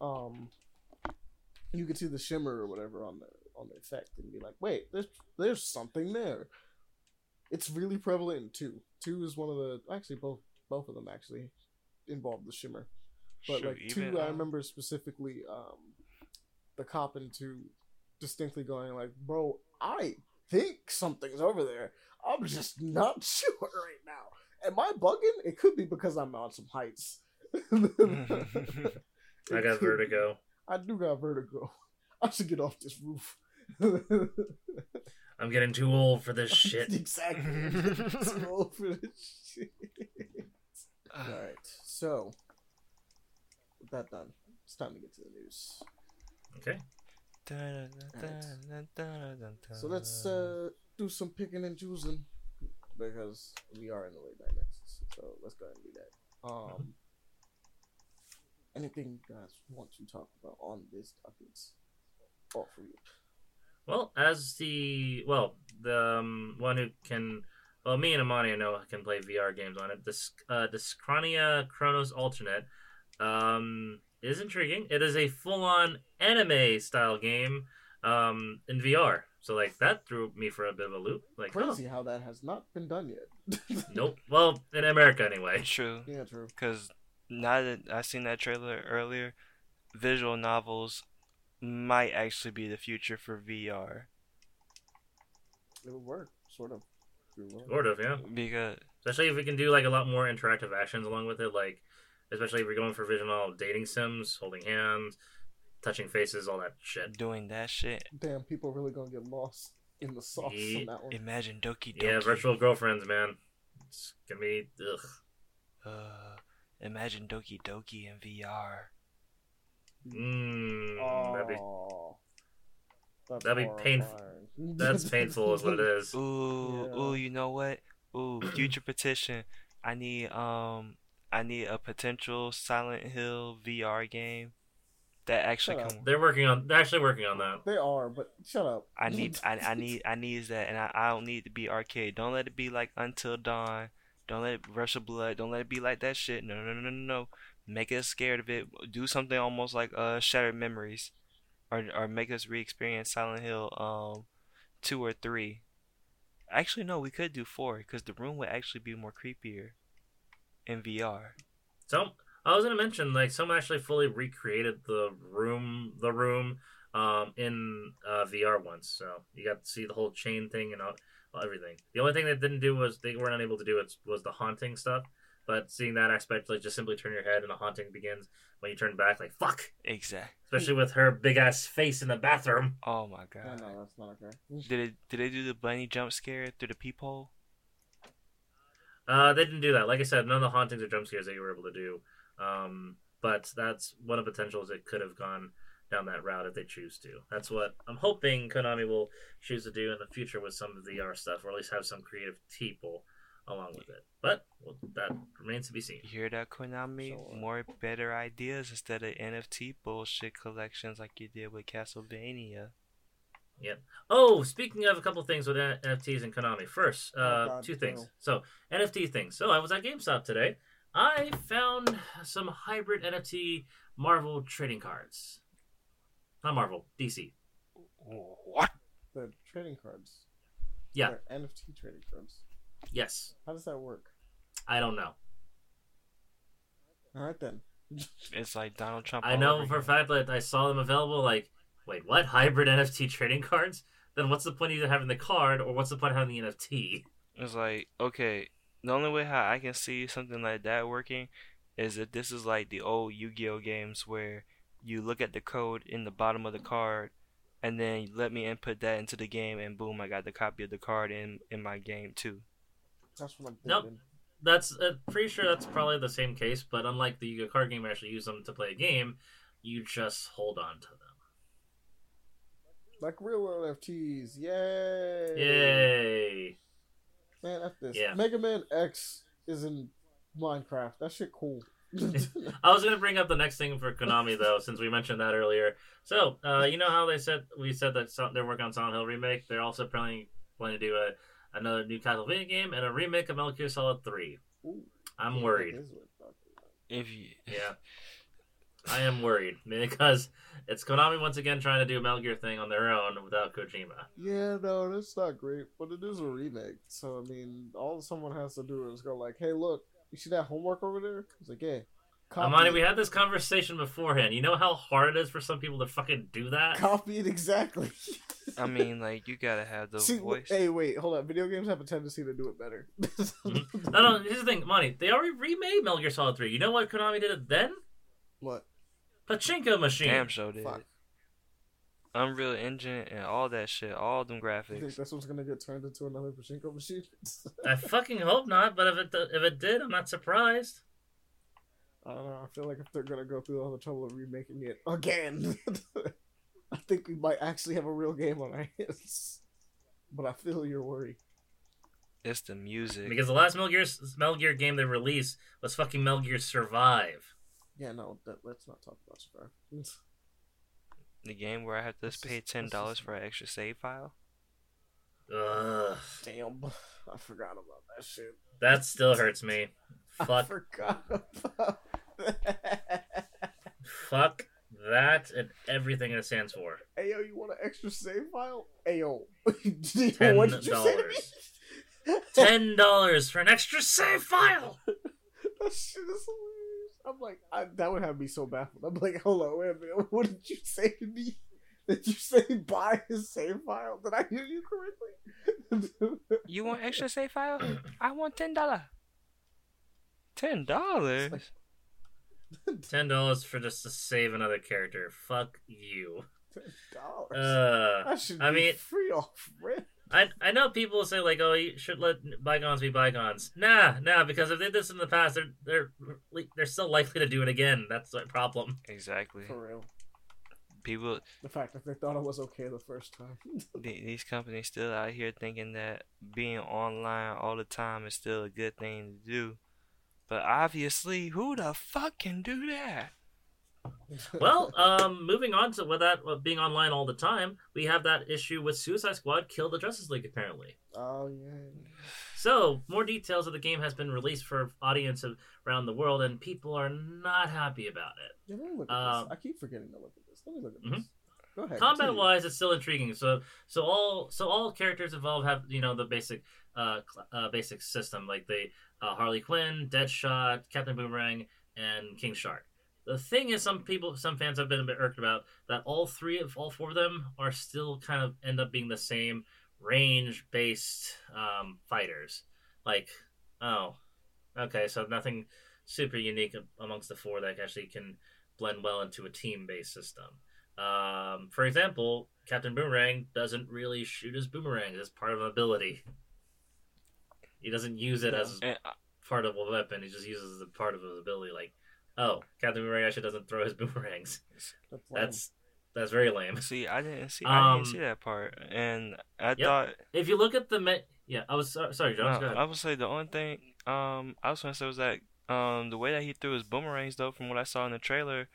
Um, you could see the shimmer or whatever on the on the effect and be like, wait, there's there's something there. It's really prevalent in two. Two is one of the actually both both of them actually involve the shimmer. But Shoot, like two, I uh, remember specifically um the cop in two distinctly going like, "Bro, I think something's over there. I'm just not sure right now. Am I bugging? It could be because I'm on some heights. I got vertigo. I do got vertigo. I should get off this roof. I'm getting too old for this shit. exactly. Too old for this shit. All right. So, with that done, it's time to get to the news. Okay. So let's uh, do some picking and choosing because we are in the late night next. So let's go ahead and do that. Um, anything you guys want to talk about on this topic? All for you. Well, as the well, the um, one who can well, me and Amani I know can play VR games on it. This uh, Dyschronia Chronos Alternate um, is intriguing. It is a full-on anime style game um, in VR. So like that threw me for a bit of a loop. Like, oh, Crazy how that has not been done yet. nope. Well, in America anyway. True. Yeah, true. Because now that I seen that trailer earlier, visual novels might actually be the future for VR. It would work, sort of. It would work. Sort of, yeah. Because Especially if we can do like a lot more interactive actions along with it, like especially if we're going for visual dating sims, holding hands, touching faces, all that shit. doing that shit. Damn, people are really gonna get lost in the sauce Ye- on that one. Imagine Doki Doki. Yeah, virtual girlfriends, man. It's gonna be ugh. Uh, imagine Doki Doki in VR. Mm, that'd be Oh, that's that'd be painful. that's painful, is what it is. Ooh, Yeah. ooh, you know what? Ooh, future petition. I need um, I need a potential Silent Hill VR game that actually Shut can. They're working on. They're actually working on that. They are, but shut up. I need, I, I need, I need that, and I, I don't need it to be arcade. Don't let it be like Until Dawn. Don't let it Rush of Blood. Don't let it be like that shit. No, no, no, no, no, no. Make us scared of it. Do something almost like uh Shattered Memories, or or make us re-experience Silent Hill um two or three. Actually, no, we could do four because the room would actually be more creepier in VR. So I was gonna mention like someone actually fully recreated the room, the room, um, in uh, VR once. So you got to see the whole chain thing and all, everything. The only thing they didn't do was they weren't unable to do it was the haunting stuff. But seeing that aspect, like just simply turn your head and a haunting begins when you turn back. Like fuck, Exactly. especially with her big ass face in the bathroom. Oh my Yeah, god. no, that's not okay. Did it? Did they do the bunny jump scare through the peephole? Uh, they didn't do that. Like I said, none of the hauntings or jump scares that you were able to do. Um, but that's one of the potentials it could have gone down that route if they choose to. That's what I'm hoping Konami will choose to do in the future with some of the VR stuff, or at least have some creative people along with it. But well, that remains to be seen. You hear that, Konami? Sure. More better ideas instead of NFT bullshit collections like you did with Castlevania. Oh, speaking of a couple things with NFTs and Konami. First, uh, Oh, God, two things. no. So NFT things. So I was at GameStop today. I found some hybrid NFT Marvel trading cards. Not Marvel, DC. What? The trading cards. Yeah. They're NFT trading cards. Yes, How does that work? I don't know. All right then. It's like Donald Trump. I know for a fact that I saw them available. Like, wait, what? Hybrid NFT trading cards? Then what's the point of either having the card or what's the point of having the NFT? It's like okay. The only way how I can see something like that working is if this is like the old Yu-Gi-Oh games where you look at the code in the bottom of the card, and then you let me input that into the game, and boom, I got the copy of the card in in my game too. That's what I'm thinking Nope. That's uh, pretty sure that's probably the same case, but unlike the Yu-Gi-Oh card game, where you actually use them to play a game. You just hold on to them. Like real NFTs. Yay! Yay! Man, F this. Yeah. Mega Man X is in Minecraft. That shit cool. I was gonna bring up the next thing for Konami though, since we mentioned that earlier. So, uh, you know how they said we said that so- they're working on Silent Hill remake. They're also planning planning to do a another new Castlevania game and a remake of Metal Gear Solid Three. Ooh, I'm yeah, worried. that is what I'm talking about. If you Yeah, I am worried because it's Konami once again trying to do a Metal Gear thing on their own without Kojima. Yeah, no, that's not great, but it is a remake. So I mean, all someone has to do is go like, "Hey, look, you see that homework over there?" It's like, "Yeah." Copy Amani, it. we had this conversation beforehand. You know how hard it is for some people to fucking do that. Copy it exactly. I mean, like you gotta have the See, voice. hey, wait, hold on. Video games have a tendency to do it better. Mm-hmm. No, no. Here's the thing, Monty. They already remade Metal Gear Solid Three. You know what Konami did it then? What? Pachinko machine. Damn show did. Fuck. Unreal Engine and all that shit, all them You think graphics. that's what's gonna get turned into another pachinko machine? I fucking hope not. But if it if it did, I'm not surprised. I don't know. I feel like if they're gonna go through all the trouble of remaking it again, I think we might actually have a real game on our hands. But I feel your worry. It's the music. Because the last Metal Gear Metal Gear game they released was fucking Metal Gear Survive. Yeah, no, that, let's not talk about Survive. The game where I have to pay ten dollars for an extra save file. Ugh, Damn, I forgot about that shit. that still hurts me. Fuck. I Fuck, forgot about that. fuck that and everything it stands for. Hey yo, you want an extra save file? Hey yo, Ten what did you say to dollars. me? Ten dollars for an extra save file. That shit is hilarious. I'm like, I, that would have me so baffled. I'm like, hold on, wait a minute. What did you say to me? Did you say buy his save file? Did I hear you correctly? You want extra save file? I want ten dollar. Ten dollars. Ten dollars for just to save another character. Fuck you. Ten dollars. Uh, I should I be mean- free off rent. I I know people say like, oh, you should let bygones be bygones. Nah, nah, because if they did this in the past, they're they're they're still likely to do it again. That's the problem. Exactly. For real. People, The fact that they thought it was okay the first time. these companies still out here thinking that being online all the time is still a good thing to do. But obviously, who the fuck can do that? Well, um, moving on to with that uh, being online all the time, we have that issue with Suicide Squad killed the Justice League apparently. oh yeah. So more details of the game has been released for audience around the world, and people are not happy about it. Yeah, let me look at Um, this. I keep forgetting to look at this. Let me look at Mhm. this. Go ahead. combat continue. wise it's still intriguing so so all so all characters involved have you know the basic uh, cl- uh basic system like the uh, harley quinn deadshot captain boomerang and king shark the thing is some people some fans have been a bit irked about that all three of all four of them are still kind of end up being the same range based um fighters like oh okay so nothing super unique amongst the four that actually can blend well into a team based system um, for example, Captain Boomerang doesn't really shoot his boomerangs as part of an ability. He doesn't use it as part of a weapon. He just uses it as part of his ability. Like, oh, Captain Boomerang actually doesn't throw his boomerangs. That's. That's that's very lame. see, I didn't see, I Um, didn't see that part, and I Yep. thought If you look at the me- yeah, I was so- sorry, Jones. No, go ahead. I would say the only thing um I was gonna say was that um the way that he threw his boomerangs though from what I saw in the trailer,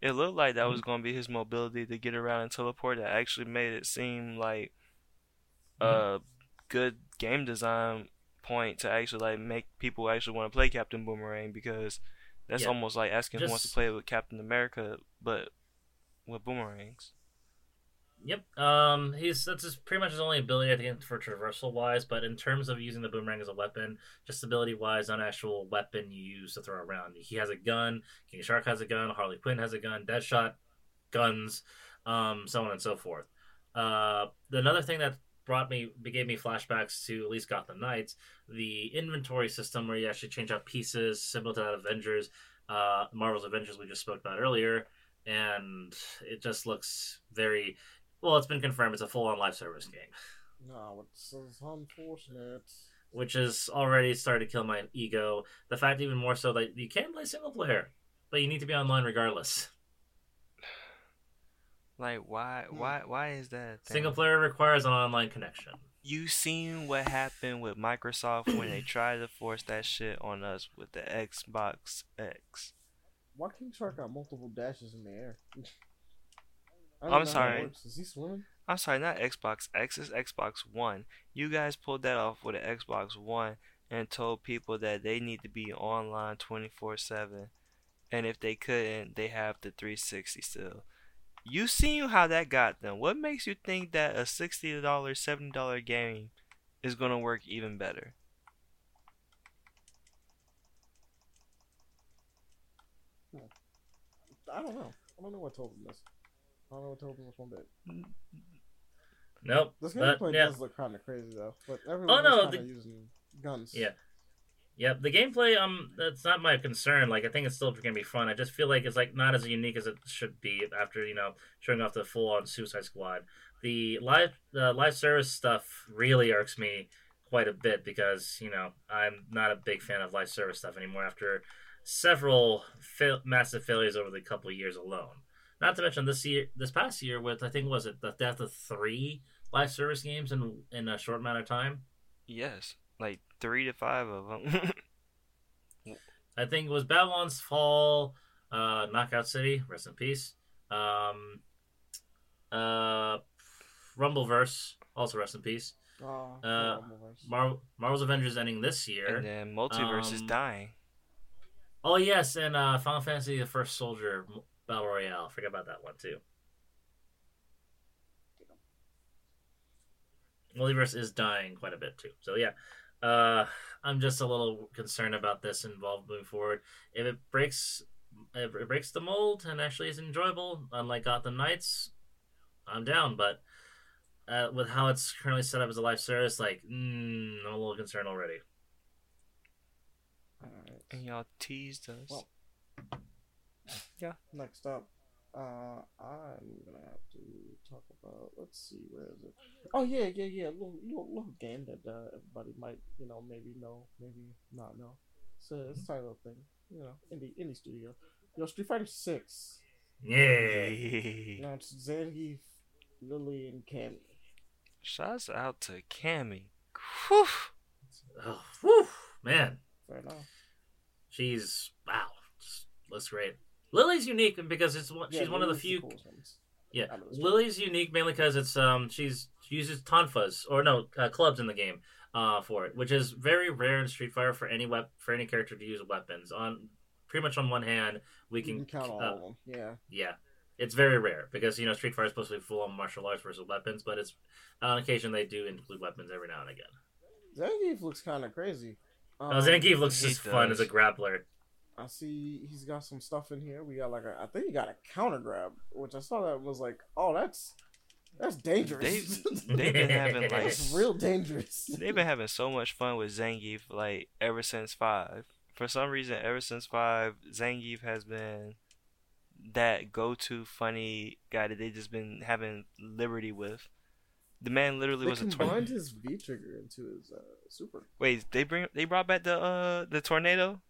it looked like that was Mm-hmm. gonna be his mobility to get around and teleport. That actually made it seem like Mm-hmm. a good game design point to actually like make people actually want to play Captain Boomerang because that's Yeah. almost like asking who wants to play with Captain America but with boomerangs. Yep. Um, he's that's his, pretty much his only ability I think for traversal wise. But in terms of using the boomerang as a weapon, just ability wise, not actual weapon you use to throw around. He has a gun. King Shark has a gun. Harley Quinn has a gun. Deadshot, guns, um, so on and so forth. Uh, another thing that brought me gave me flashbacks to at least Gotham Knights, the inventory system where you actually change out pieces, similar to that Avengers, uh, Marvel's Avengers we just spoke about earlier, and it just looks very well, it's been confirmed it's a full on live service game, No, it's, it's unfortunate. which has already started to kill my ego. The fact, even more so, that you can play single player, but you need to be online regardless. Like why Hmm. why why is that? thing? Single player requires an online connection. You seen what happened with Microsoft when they tried to force that shit on us with the Xbox X. Why King Shark got multiple dashes in the air? I I'm don't know how it sorry. Is he swimming? I'm sorry, not Xbox X, it's Xbox One. You guys pulled that off with the Xbox One and told people that they need to be online 24 7. And if they couldn't, they have the 360 still. You seen how that got them. What makes you think that a $60, $70 game is going to work even better? I don't know. I don't know what told him this. I don't know what told him this one bit. Nope. This But, gameplay yeah. does look kind of crazy though. But everyone's oh, no, kind of the- using guns. Yeah. Yep, the gameplay um that's not my concern. Like I think it's still gonna be fun. I just feel like it's like not as unique as it should be after, you know, showing off the full on Suicide Squad. The live the live service stuff really irks me quite a bit because, you know, I'm not a big fan of live service stuff anymore after several fail- massive failures over the couple years alone. Not to mention this year this past year with I think was it the death of three live service games in in a short amount of time. Yes, like three to five of them. I think it was Babylon's Fall, uh, Knockout City, rest in peace. Um, uh, Rumbleverse, also rest in peace. Oh, Uh, Mar- Marvel's Avengers ending this year. And then multiverse is Um, dying. Oh yes, and uh, Final Fantasy: The First Soldier Battle Royale. Forget about that one too. Multiverse is dying quite a bit too. So yeah, uh, I'm just a little concerned about this involved moving forward. If it breaks, if it breaks the mold and actually is enjoyable, unlike Gotham Knights, I'm down. But uh, with how it's currently set up as a live service, like mm, I'm a little concerned already. Alright. And y'all teased us. Well, Next up, uh, I'm gonna have to talk about. Let's see, where is it? Oh yeah, yeah, yeah. Little, little, little game that uh, everybody might, you know, maybe know, maybe not know. It's a, it's a tiny little thing, you know, indie indie studio. Yo, Street Fighter Six. Yeah. You know, it's Zangief, Lily, and Cammy. Shouts out to Cammy. Whew. Oh, whew, man. Fair enough. She's wow, looks great. Lily's unique because it's one, Yeah, she's one of the few. coolest ones. Yeah, out of Lily's unique mainly because it's um she's she uses tonfas or no uh, clubs in the game uh for it, which is very rare in Street Fighter for any wep- for any character to use weapons. On pretty much on one hand, we can, can count all uh, of them. Yeah. yeah. It's very rare because you know Street Fighter is supposed to be full on martial arts versus weapons, but it's on occasion they do include weapons every now and again. Zangief looks kind of crazy. Um, Oh, Zangief looks he just fun as a grappler. I see he's got some stuff in here. We got like a, I think he got a counter grab, which I saw that was like, oh, that's that's dangerous. They've been having like that's real dangerous. they've been having so much fun with Zangief like ever since five. For some reason, ever since five, Zangief has been that go-to funny guy that they just been having liberty with. The man literally They was a combined his V trigger into his uh, super. Wait, they bring they brought back the uh the tornado.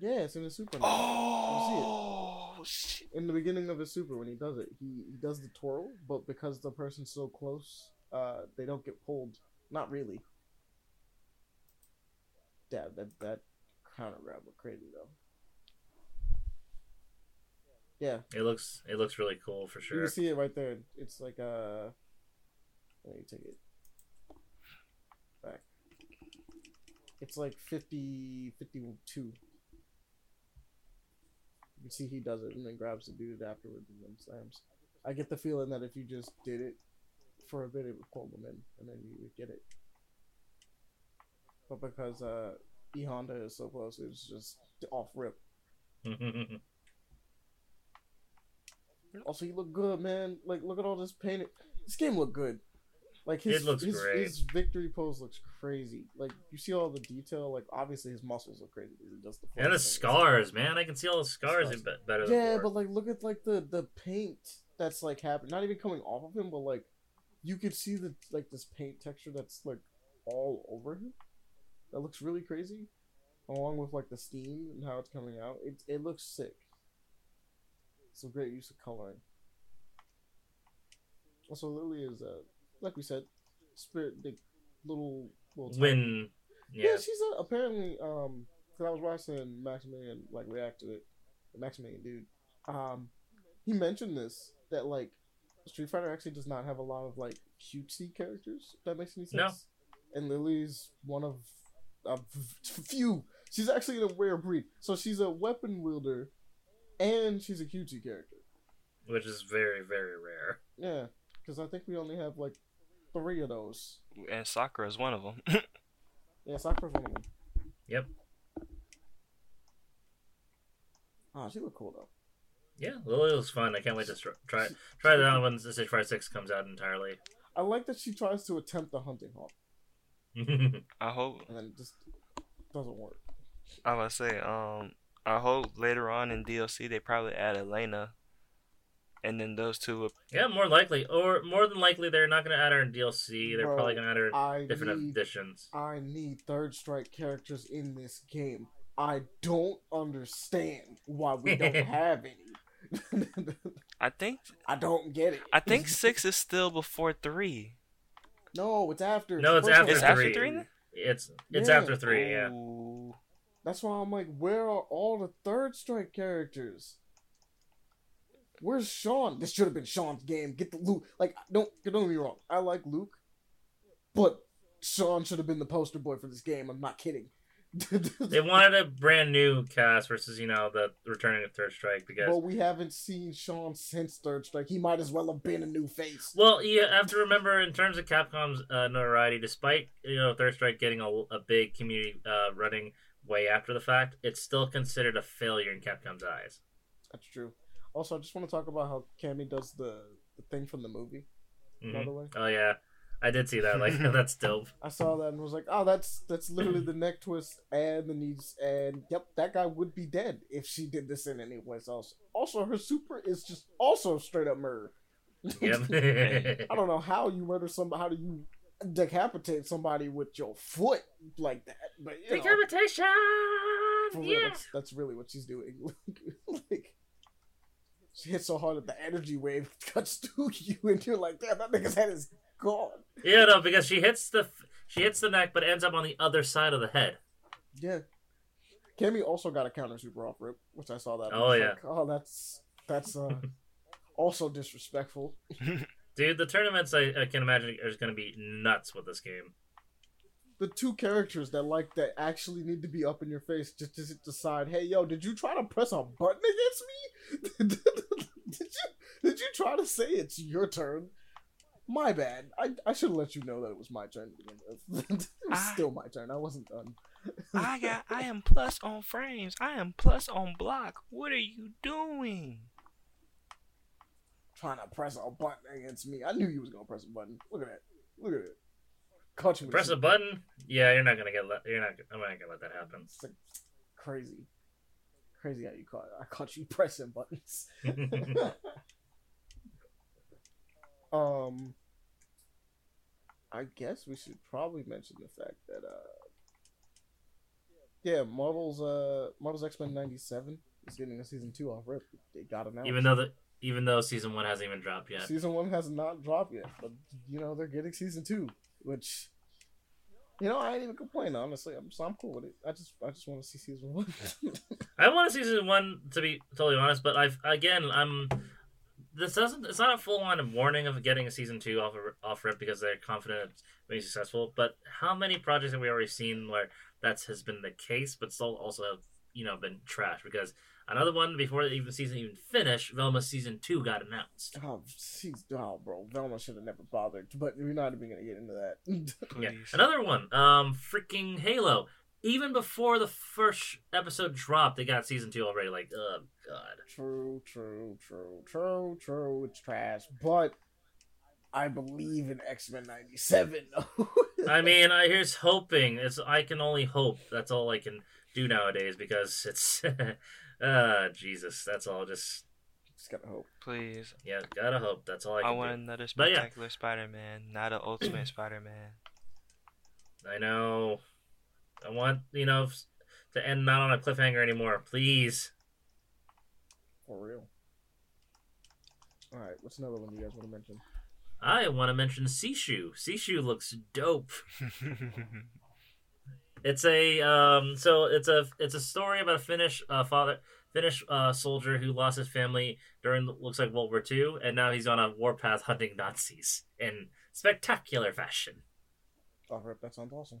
Yeah, it's in the super. now. Oh shit! In the beginning of his super, when he does it, he, he does the twirl, but because the person's so close, uh, they don't get pulled. Not really. Yeah, that that counter grab looked crazy though. Yeah, It looks it looks really cool for You sure. can see it right there. It's like uh let me take it back. It's like 50 52. You see he does it and then grabs the dude afterwards and then slams. I get the feeling that if you just did it for a bit it would pull them in and then you would get it. But because uh E Honda is so close, it's just off rip. Also, he looked good, man. Like, look at all this painted. This game looked good. Like his It looks his, great. his victory pose looks crazy. Like you see all the detail. Like obviously his muscles look crazy does the and the scars, man. I can see all the scars Scars. be- better Yeah, but like look at like the the paint that's like happening. Not even coming off of him, but like you could see the like this paint texture that's like all over him. That looks really crazy. Along with like the steam and how it's coming out, it it looks sick. A great use of coloring. Also, Lily is uh like we said, spirit the little little when yeah, yeah, she's a, apparently um because I was watching Maximilian like react to it, the Maximilian Dood. Um, he mentioned this that like Street Fighter actually does not have a lot of like cutesy characters. If that makes any sense. No. And Lily's one of a few. She's actually in a rare breed. So she's a weapon wielder, and she's a cutesy character. which is very very rare. Yeah, because I think we only have like three of those. And Sakura is one of them. Yeah, Sakura's one of them. Yep. Oh, she look cool though. Yeah, Lily was fun. I can't wait to tr- try try that out when the Street Fighter Six comes out entirely. I like that she tries to attempt the hunting hawk, I hope. and then it just doesn't work. I was say, um, I hope later on in DLC they probably add Elena, and then those two. Would, yeah, more likely, or more than likely, they're not going to add her in DLC. They're Bro, probably going to add her in I different need, editions. I need third strike characters in this game. I don't understand why we don't have any. I think. I don't get it. I think six is still before three. No, it's after. No, it's the after one. It's after three. three? It's it's Yeah. after three. Yeah. Ooh. That's why I'm like, where are all the third strike characters? Where's Sean? This should have been Sean's game. Get the Luke. Like, don't don't get me wrong. I like Luke, but Sean should have been the poster boy for this game. I'm not kidding. They wanted a brand new cast versus you know the returning of Third Strike because but we haven't seen Sean since Third Strike. He might as well have been a new face. Well, you have to remember in terms of Capcom's uh, notoriety, despite you know Third Strike getting a, a big community uh, running way after the fact, it's still considered a failure in Capcom's eyes. That's true. Also, I just want to talk about how Cammy does the, the thing from the movie. By Mhm. the way, Oh yeah, I did see that. Like that's dope. I saw that and was like, "Oh, that's that's literally the neck twist and the knees." And yep, that guy would be dead if she did this in any place else. Also, her super is just also straight up murder. Yep. I don't know how you murder somebody. How do you decapitate somebody with your foot like that? But you know, Decapitation. for real, Yeah. that's, that's really what she's doing. like, she hits so hard that the energy wave cuts through you, and you're like, "Damn, that nigga's head is gone." Yeah, no, because she hits the she hits the neck, but ends up on the other side of the head. Yeah. Cammy also got a counter super off rip, which I saw that. Oh, yeah. like, oh, that's that's uh also disrespectful. Dude, the tournaments I, I can imagine are going to be nuts with this game. The two characters that like that actually need to be up in your face just to decide, hey, yo, did you try to press a button against me? did you did you try to say it's your turn? My bad. I, I should have let you know that it was my turn to begin with. it was I- still my turn. I wasn't done. I got I am plus on frames. I am plus on block. What are you doing? trying to press a button against me. I knew you was gonna press a button. Look at that. Look at it. Caught you. with Press a button. Yeah, you're not gonna get. Let, you're not. I'm not gonna let that happen. It's like crazy. Crazy how you caught I caught you pressing buttons. um I guess we should probably mention the fact that uh yeah, Marvel's uh Marvel's X Men ninety seven is getting a season two off rip. They got announced. even though the even though season one hasn't even dropped yet. Season one has not dropped yet, but you know they're getting season two, which you know I ain't even complaining. honestly. I'm so I'm cool with it. I just I just want to see season one. I want to see season one to be totally honest, but I've again I'm. This doesn't. It's not a full on warning of getting a season two off of, off rip because they're confident it's being successful. But how many projects have we already seen where that has been the case, but still also have you know been trash? Because another one before the even season even finished, Velma season two got announced. oh, she's oh, bro, Velma should have never bothered. But we're not even gonna get into that. Yeah, another one. Um, freaking Halo. Even before the first episode dropped, they got season two already. Like, oh god. true, true, true, true, true. It's trash, but I believe in X Men ninety seven. I mean, I here's hoping. It's I can only hope. That's all I can do nowadays because it's, uh, Jesus. That's all. Just just gotta hope. Please. yeah, gotta hope. That's all I I, can want do. another But yeah. spectacular Spider-Man, not an Ultimate Spider-Man. I know. I want you know to end not on a cliffhanger anymore, please. For real. All right, what's another one you guys want to mention? I want to mention Sisu. Sisu looks dope. It's a um so it's a it's a story about a Finnish uh, father Finnish uh, soldier who lost his family during looks like World War II and now he's on a warpath hunting Nazis in spectacular fashion. Oh, rip, that sounds awesome.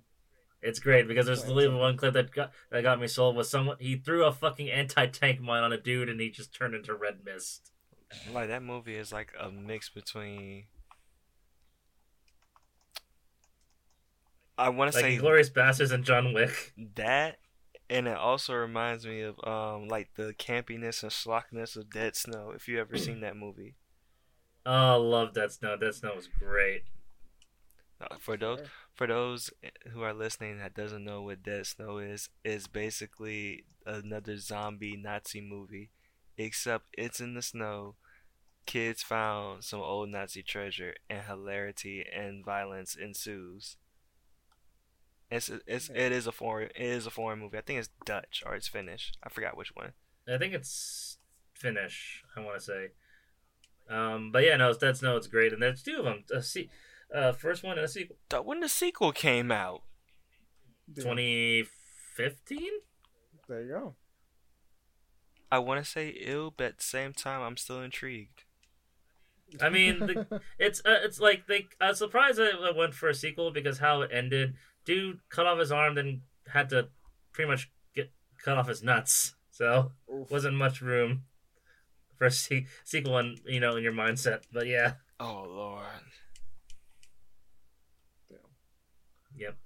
It's great because there's literally one clip that got that got me sold was someone he threw a fucking anti tank mine on a dude and he just turned into red mist. like that movie is like a mix between. I want to Like say Glorious Bastards and John Wick. that, and it also reminds me of um like the campiness and schlockness of Dead Snow. If you ever seen that movie, Oh, love Dead Snow. Dead Snow was great. Uh, for those for those who are listening that doesn't know what Dead Snow is, is basically another zombie Nazi movie, except it's in the snow. Kids found some old Nazi treasure, and hilarity and violence ensues. It's it's it is a foreign it is a foreign movie. I think it's Dutch or it's Finnish. I forgot which one. I think it's Finnish. I want to say. Um, but yeah, no, it's Dead Snow. It's great, and there's two of them. A se- uh, first one and a sequel. When the sequel came out, 2015. There you go. I want to say ill, but at the same time, I'm still intrigued. I mean, the, it's uh, it's like they. I was surprised that it went for a sequel because how it ended. Dude cut off his arm, then had to pretty much get cut off his nuts. So Oof. wasn't much room for a se- sequel, in, you know, in your mindset. But yeah, Oh lord. yep.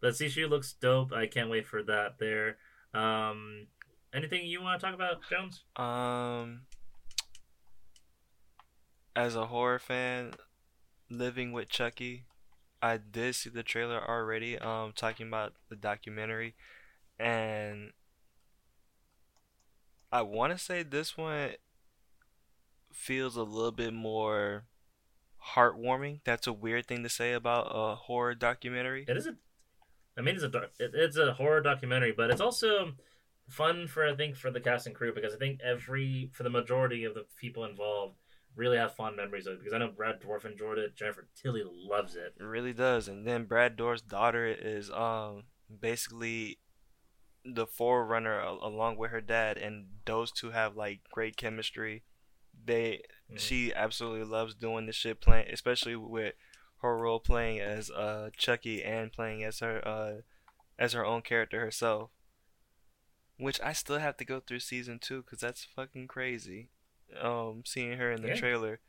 The Sisu looks dope. I can't wait for that. There. Um, anything you want to talk about, Jones? Um, as a horror fan, living with Chucky, I did see the trailer already. Um, talking about the documentary, and I want to say this one feels a little bit more heartwarming. That's a weird thing to say about a horror documentary. It is a. I mean, it's a it's a horror documentary, but it's also fun for I think for the cast and crew because I think every for the majority of the people involved really have fond memories of it because I know Brad Dourif enjoyed it. Jennifer Tilly loves it. It really does. And then Brad Dourif's daughter is um basically the forerunner along with her dad, and those two have like great chemistry. They Mhm. she absolutely loves doing the shit playing, especially with her role playing as uh Chucky and playing as her uh as her own character herself. Which I still have to go through season two because that's fucking crazy. Um, seeing her in the Yeah. trailer,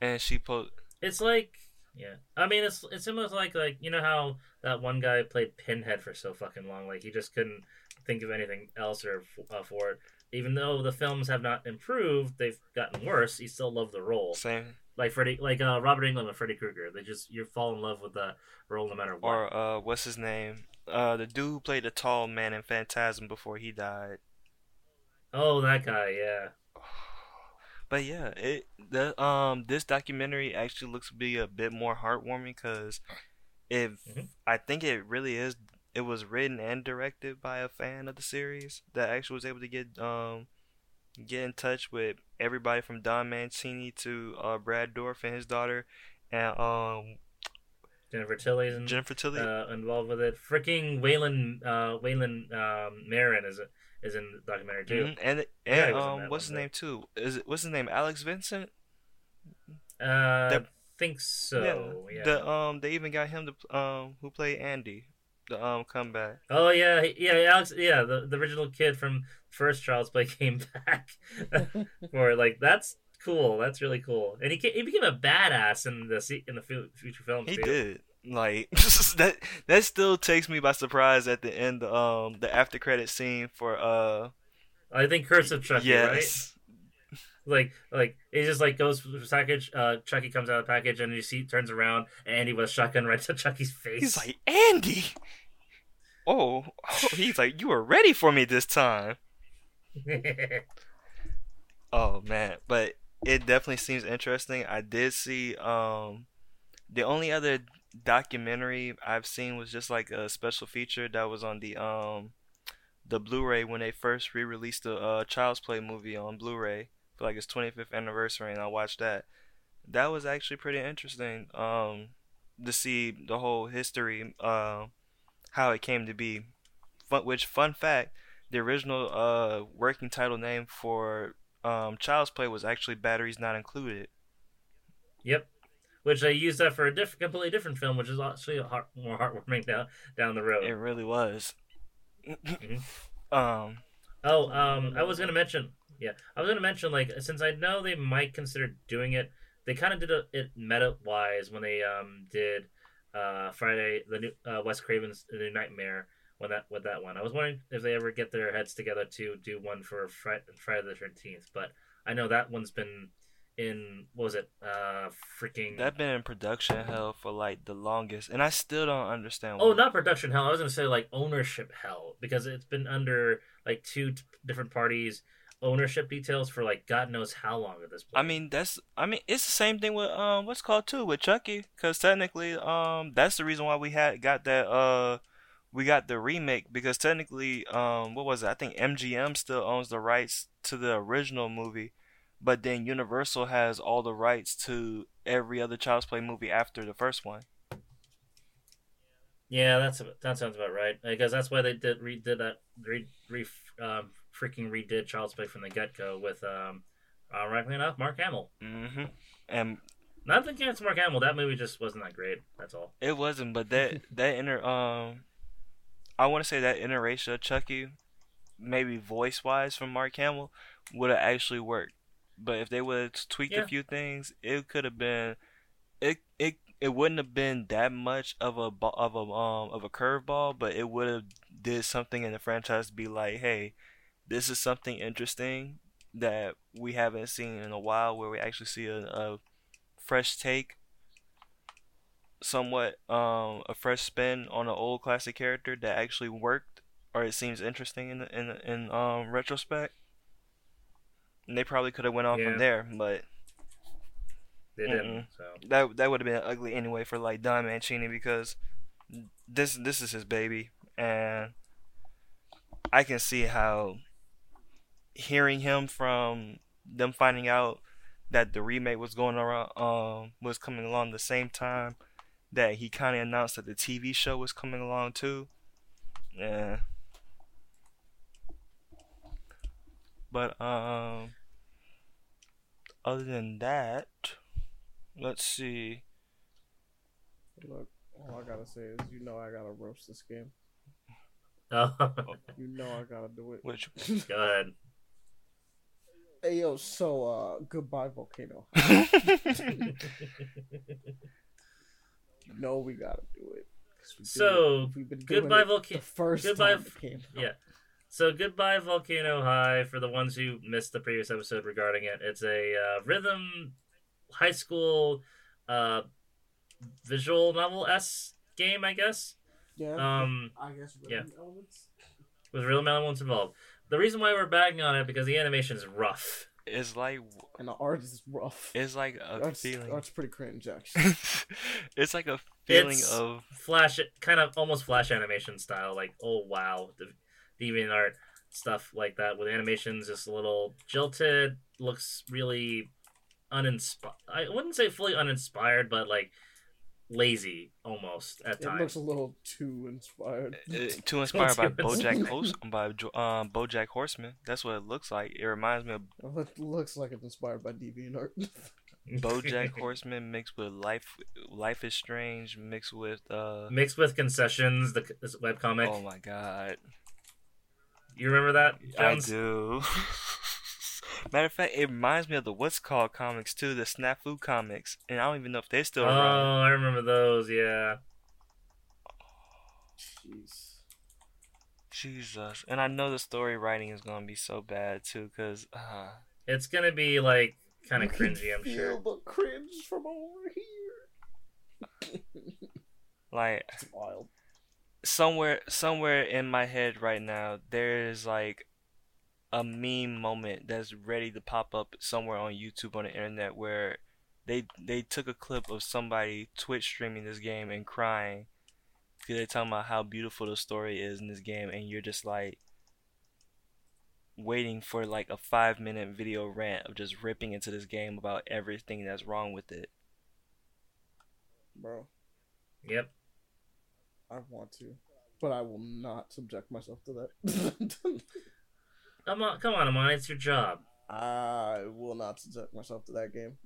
and she po It's like yeah, I mean it's it's almost like like you know how that one guy played Pinhead for so fucking long, like he just couldn't think of anything else or uh, for it. Even though the films have not improved, they've gotten worse. He still loved the role. same like Freddy, like uh, Robert Englund and Freddy Krueger. They just you fall in love with the role no matter what. or uh, what's his name? Uh, the dude who played the tall man in Phantasm before he died. oh, that guy, yeah. But yeah, it the um this documentary actually looks to be a bit more heartwarming because if Mhm. I think it really is, it was written and directed by a fan of the series that actually was able to get um get in touch with everybody from Don Mancini to uh Brad Dourif and his daughter and um Jennifer Tilly's in, Jennifer Tilly. uh, involved with it. Freaking Waylon, uh, Waylon um, Marin is is in the documentary too. Mhm, And and he um what's his name too? Is it what's his name? Alex Vincent? Uh, That- think so. Yeah. yeah. The um they even got him to um who played Andy, the um comeback. Oh yeah, yeah, Alex. Yeah, the, the original kid from first Child's Play came back for like that's cool. That's really cool. And he ca- he became a badass in the in the fu- future films. He too. did. Like that that still takes me by surprise at the end um the after credit scene for uh I think Curse of Chucky, right? Like like it just like goes for the package. Uh, Chucky comes out of the package and you see turns around and Andy with a shotgun right to Chucky's face. He's like, Andy oh, oh he's like, You were ready for me this time. Oh man, but it definitely seems interesting. I did see um the only other documentary I've seen was just like a special feature that was on the um the Blu-ray when they first re-released the uh, Child's Play movie on Blu-ray for like its 25th anniversary, and I watched that. That was actually pretty interesting um to see the whole history, uh, how it came to be. Fun, which fun fact, the original uh working title name for um, Child's Play was actually Batteries Not Included. Yep. Which they used that for a diff- completely different film, which is actually a heart- more heartwarming down down the road. It really was. Mhm. um, Oh, um, I was gonna mention. Yeah, I was gonna mention like since I know they might consider doing it, they kind of did a, it meta wise when they um did uh Friday the new uh, Wes Craven's The New Nightmare when that with that one. I was wondering if they ever get their heads together to do one for Friday, Friday the Thirteenth, but I know that one's been in what was it uh freaking that been in production hell for like the longest, and I still don't understand. Oh, not production hell. I was gonna say like ownership hell because it's been under like two t- different parties' ownership details for like God knows how long at this point. I mean, that's. I mean, it's the same thing with um, what's called too with Chucky, because technically, um, that's the reason why we had got that uh, we got the remake because technically, um, what was it? I think MGM still owns the rights to the original movie, but then Universal has all the rights to every other Child's Play movie after the first one. yeah, that's that sounds about right because that's why they did redid that re, re um, freaking redid Child's Play from the get go with um ironically enough, Mark Hamill. Mm-hmm. And Nothing against Mark Hamill. That movie just wasn't that great. That's all. it wasn't, but that that inner um, I want to say that interracial Chucky, maybe voice wise from Mark Hamill, would have actually worked. But if they would have tweaked Yeah. a few things, it could have been, it it it wouldn't have been that much of a of a um of a curveball, but it would have did something in the franchise to be like, hey, this is something interesting that we haven't seen in a while, where we actually see a, a fresh take, somewhat um a fresh spin on an old classic character that actually worked, or it seems interesting in in in um retrospect. And they probably could have went on Yeah. from there, but They didn't. So that that would have been ugly anyway for like Don Mancini because this this is his baby and I can see how hearing him from them finding out that the remake was going around um was coming along the same time that he kind of announced that the TV show was coming along too. Yeah. But um other than that, let's see. Look, all I gotta say is, you know, I gotta roast this game. oh, You know, I gotta do it. Which go ahead. Hey yo, so uh, goodbye volcano. You know we gotta do it. we So, it. We've been doing Goodbye Volcano. First Goodbye time it came out. Yeah. So goodbye Volcano High for the ones who missed the previous episode regarding it. It's a uh, rhythm high school uh, visual novel s game, I guess. Yeah. Um, I guess yeah. elements. with real elements involved. The reason why we're bagging on it because the animation is rough. it's like And the art is rough. it's like a Art's, feeling. art's pretty cringe, actually. it's like a feeling It's- of Flash, kind of almost flash animation style. Like, oh wow, the deviant art stuff like that with animations just a little jilted. Looks really uninspired. I wouldn't say fully uninspired, but like lazy almost at times. It looks a little too inspired. uh, too inspired by BoJack inspired. Horse by um BoJack Horseman. That's what it looks like. It reminds me of It looks like it's inspired by DeviantArt. BoJack Horseman mixed with Life Life is Strange mixed with uh mixed with concessions. The this webcomic. oh my god. You remember that? I do. Matter of fact, it reminds me of the what's called comics too, the Snafu comics, and I don't even know if they're still Oh, around. I remember those. Yeah. Jeez. Jesus, and I know the story writing is gonna be so bad too, cause uh, It's gonna be like kind of cringy, I'm feel sure. the cringe from over here. like It's wild. Somewhere somewhere in my head right now there is like a meme moment that's ready to pop up somewhere on YouTube on the internet where they they took a clip of somebody Twitch streaming this game and crying because they're talking about how beautiful the story is in this game and you're just like waiting for like a five minute video rant of just ripping into this game about everything that's wrong with it. Bro, Yep. I want to. But I will not subject myself to that. Come on, come on, Amon. It's your job. I will not subject myself to that game.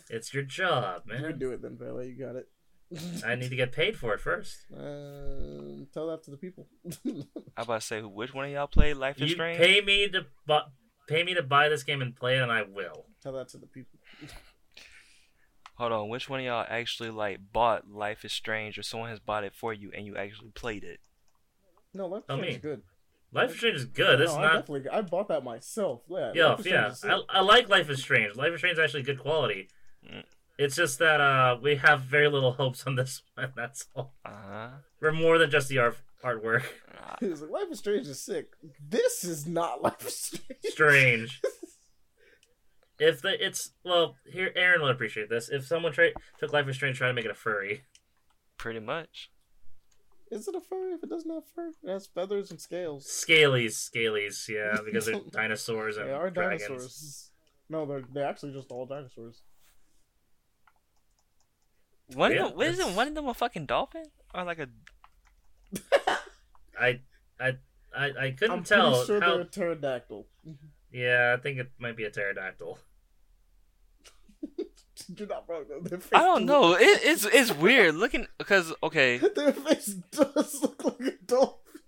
It's your job, you man. do it then, Vela. You got it. I need to get paid for it first. Um, tell that to the people. I about to say which one of y'all played Life is You Strange? pay me to bu- pay me to buy this game and play it, and I will. tell that to the people. Hold on, which one of y'all actually like bought Life is Strange or someone has bought it for you and you actually played it? No, Life Tell is Strange me. is good. Life is Strange is good. This no, is I not. definitely. I bought that myself. Yeah. Yeah, Life is Strange yeah. I, I like Life is Strange. Life is Strange is actually good quality. Mm. It's just that uh, we have very little hopes on this one. That's all. Uh huh. We're more than just the art artwork. He's like, Life is Strange is sick. This is not Life is Strange. Strange. if the it's well here, Aaron will appreciate this. If someone tra- took Life is Strange trying to make it a furry, Pretty much. Is it a fur if it doesn't have fur? It has feathers and scales. scalies, scalies, yeah, because they're dinosaurs and They are dragons. dinosaurs. No, they're they're actually just all dinosaurs. One Yeah, of them, what is it? One of them a fucking dolphin or like a? I, I, I, I couldn't I'm tell pretty sure how. they're a pterodactyl. Yeah, I think it might be a pterodactyl. You're not wrong though. Their face I don't do- know. It, it's it's weird looking because okay, Their face does look like a dolphin.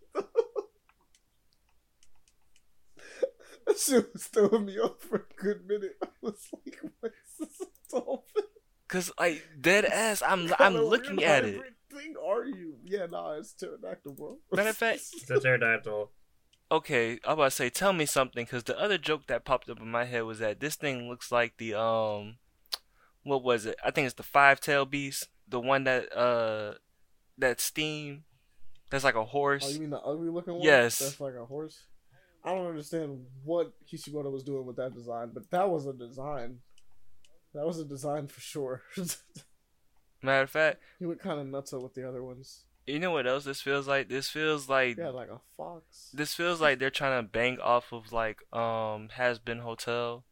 that shit was throwing me off for a good minute. I was like, "What is this a dolphin?" cause like dead ass. I'm What I'm looking weird at it. hybrid Thing are you? Yeah, nah, it's pterodactyl, bro. Matter of fact, It's a pterodactyl. Okay, I'm about to say, tell me something, because the other joke that popped up in my head was that this thing looks like the um, what was it? I think it's the five tail beast, the one that uh, that steam, that's like a horse. Oh, horse. you mean the ugly looking one? Yes. That's like a horse? I don't understand what Kishimoto was doing with that design, but that was a design. That was a design for sure. Matter of fact, he went kind of nuts with the other ones. You know what else this feels like? This feels like Yeah, like a fox. this feels like they're trying to bang off of like um Hazbin Hotel,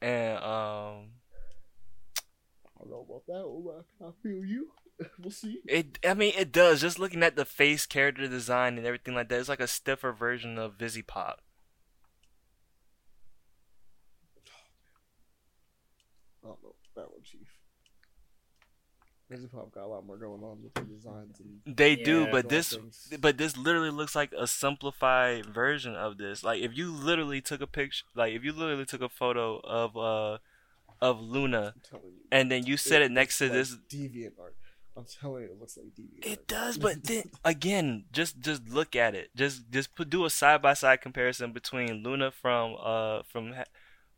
and um I don't know about that. Ola. I feel you. We'll see. It, I mean, it does. Just looking at the face, character design, and everything like that, it's like a stiffer version of VivziePop. I don't know that one, Chief. VivziePop got a lot more going on with the designs and They do, Yeah, but this, things. but this literally looks like a simplified version of this. Like if you literally took a picture, like if you literally took a photo of uh, of Loona, you. and then you set it, next to looks this. deviant art. I'm telling you, it looks like deviant. It art. does, but then again, just just look at it. Just just put do a side by side comparison between Loona from uh from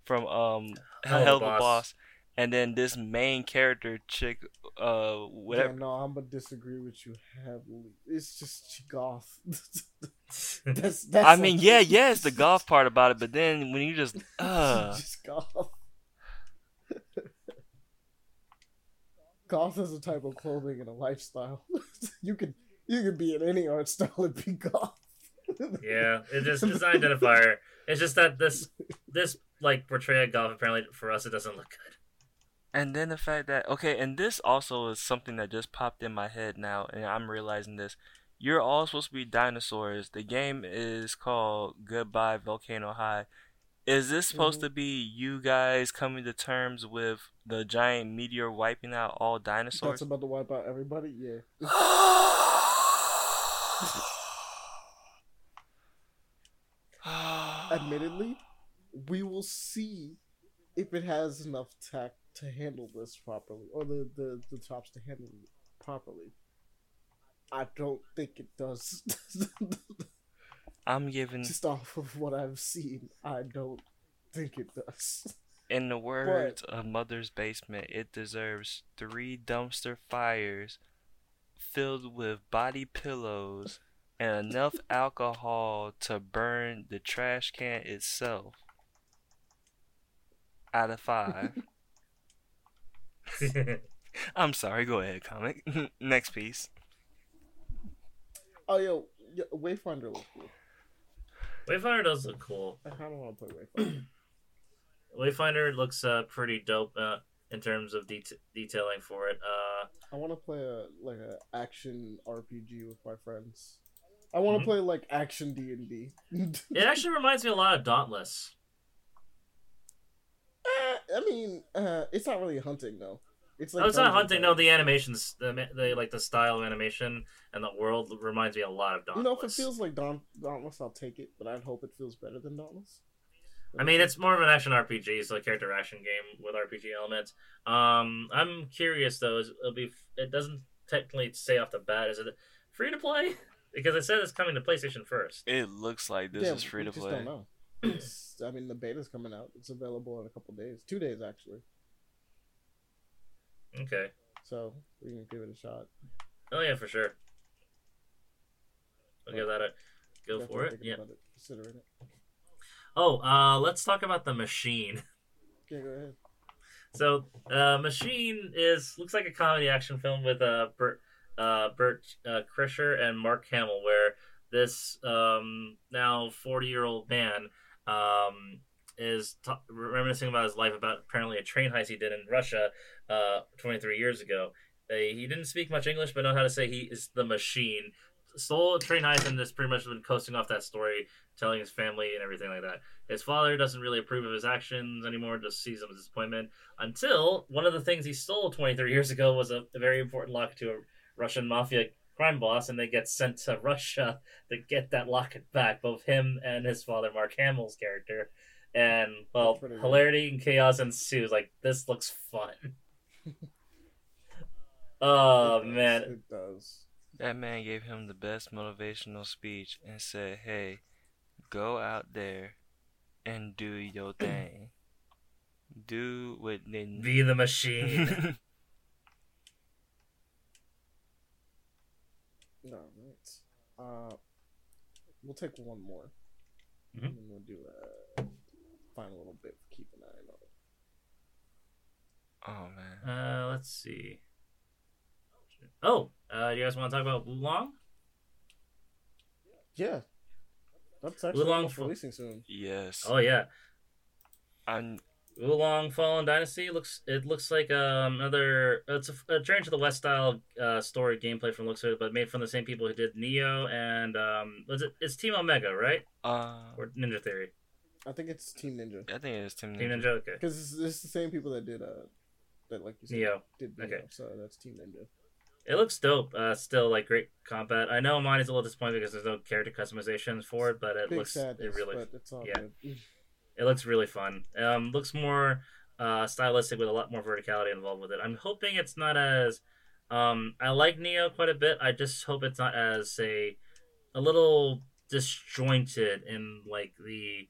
from um Hell Helluva Boss. Boss, and then this main character chick uh whatever. Yeah, no, I'm gonna disagree with you heavily. It's just she goth. that's, that's I mean, yeah, yeah, it's the golf part about it, but then when you just uh just goth. goth is a type of clothing and a lifestyle. you could you could be in any art style and be goth. yeah, it just it's an identifier. It's just that this this like portrayal of golf apparently for us it doesn't look good. And then the fact that okay, and this also is something that just popped in my head now, and I'm realizing this. You're all supposed to be dinosaurs. The game is called Goodbye Volcano High. Is this supposed Mhm. to be you guys coming to terms with the giant meteor wiping out all dinosaurs? That's about to wipe out everybody. Yeah. Admittedly, we will see if it has enough tact to handle this properly, or the the, the chops to handle it properly. I don't think it does. I'm giving, Just off of what I've seen, I don't think it does. in the words of Mother's Basement, it deserves three dumpster fires filled with body pillows and enough alcohol to burn the trash can itself. Out of five. I'm sorry, go ahead, comic. Next piece. Oh, yo, yo Wayfinder looks cool. Wayfinder does look cool. I kind of want to play Wayfinder. Wayfinder looks uh, pretty dope uh, in terms of det- detailing for it. Uh, I want to play a like an action RPG with my friends. I want to Mhm. play like action D and D. it actually reminds me a lot of Dauntless. I mean, uh, it's not really hunting though. It's like no, it's not dungeon hunting. No, the animations, the, the like the style of animation and the world reminds me a lot of You Dauntless. know, if it feels like Daun- Dauntless, I'll take it. But I'd hope it feels better than Dauntless. I mean, it's more of an action RPG, so a character action game with RPG elements. Um, I'm curious though. Is it'll be? It doesn't technically say off the bat. Is it free to play? Because it said it's coming to PlayStation first. It looks like this Yeah, is free we to just play. Don't know. It's, I mean, the beta's coming out. It's available in a couple days, two days actually. Okay. So we can give it a shot. Oh yeah, for sure. I'll give that a go Definitely for it. Yeah. it, considering it. Oh, uh, let's talk about the machine. Okay, go ahead. So, uh, Machine is looks like a comedy action film with uh, Bert, uh, Bert uh, Kreischer and Mark Hamill, where this um, now forty year old man um, is t- reminiscing about his life about apparently a train heist he did in Russia uh, twenty three years ago. Uh, he didn't speak much English, but know how to say he is the machine. stole a train heist and has pretty much been coasting off that story, telling his family and everything like that. His father doesn't really approve of his actions anymore, just sees him as disappointment. Until one of the things he stole 23 years ago was a, a very important lock to a Russian mafia crime boss, and they get sent to Russia to get that locket back. Both him and his father, Mark Hamill's character. And well, That's pretty good. hilarity and chaos ensues. Like this looks fun. oh It does, man, it does. That man gave him the best motivational speech and said, "Hey, go out there and do your thing. Do what they be the machine. All right. Uh, we'll take one more. Mhm. And then we'll do a final little bit. To keep an eye on it. oh man. Uh, let's see. Oh, uh, you guys want to talk about Wo Long? Yeah. That's actually Long for- releasing soon. Yes. Oh yeah, I'm Wo Long Fallen Dynasty looks. It looks like um, another. It's a, a Journey to the West style uh, story gameplay from the looks of it, but made from the same people who did Nioh and um, was it? It's Team Omega, right? uh Or Ninja Theory? I think it's Team Ninja. I think it's Team Team Ninja. Ninja. Okay. Because it's, it's the same people that did, uh, that, like you said, Nioh. did Nioh. Okay. So that's Team Ninja. It looks dope. Uh, still like great combat. I know mine is a little disappointing because there's no character customizations for it, but it Big looks sadness, it really but it's all yeah. good. It looks really fun. Um, looks more uh, stylistic with a lot more verticality involved with it. I'm hoping it's not as. Um, I like Nioh quite a bit. I just hope it's not as a a little disjointed in like the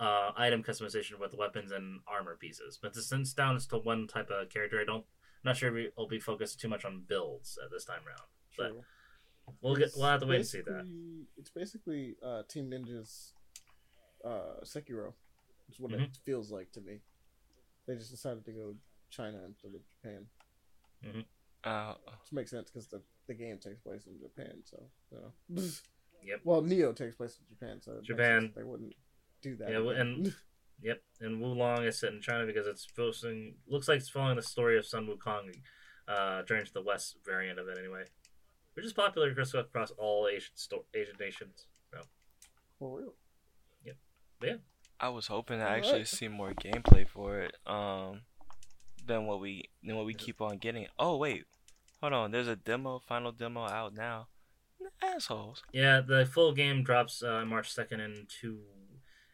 uh, item customization with weapons and armor pieces. But since down is to one type of character, I don't. I'm not sure if it'll be focused too much on builds at this time round. But we'll get It's we'll have to wait and see that. It's basically uh, Team Ninja's uh, Sekiro. It's what Mhm. it feels like to me. They just decided to go China instead of Japan. Uh, Which makes sense because the, the game takes place in Japan, so you know. Yep. Well, Nioh takes place in Japan, so Japan. they wouldn't do that. Yeah, again. and- Yep, and Wo Long is set in China because it's posting. Looks like it's following the story of Sun Wukong, uh, Journey to the West variant of it anyway, which is popular across, across all Asian sto- Asian nations. So for real. I was hoping to Alright. actually see more gameplay for it. Um, than what we than what we keep on getting. Oh wait, hold on. There's a demo, final demo out now. Assholes. yeah, the full game drops uh, March second in two,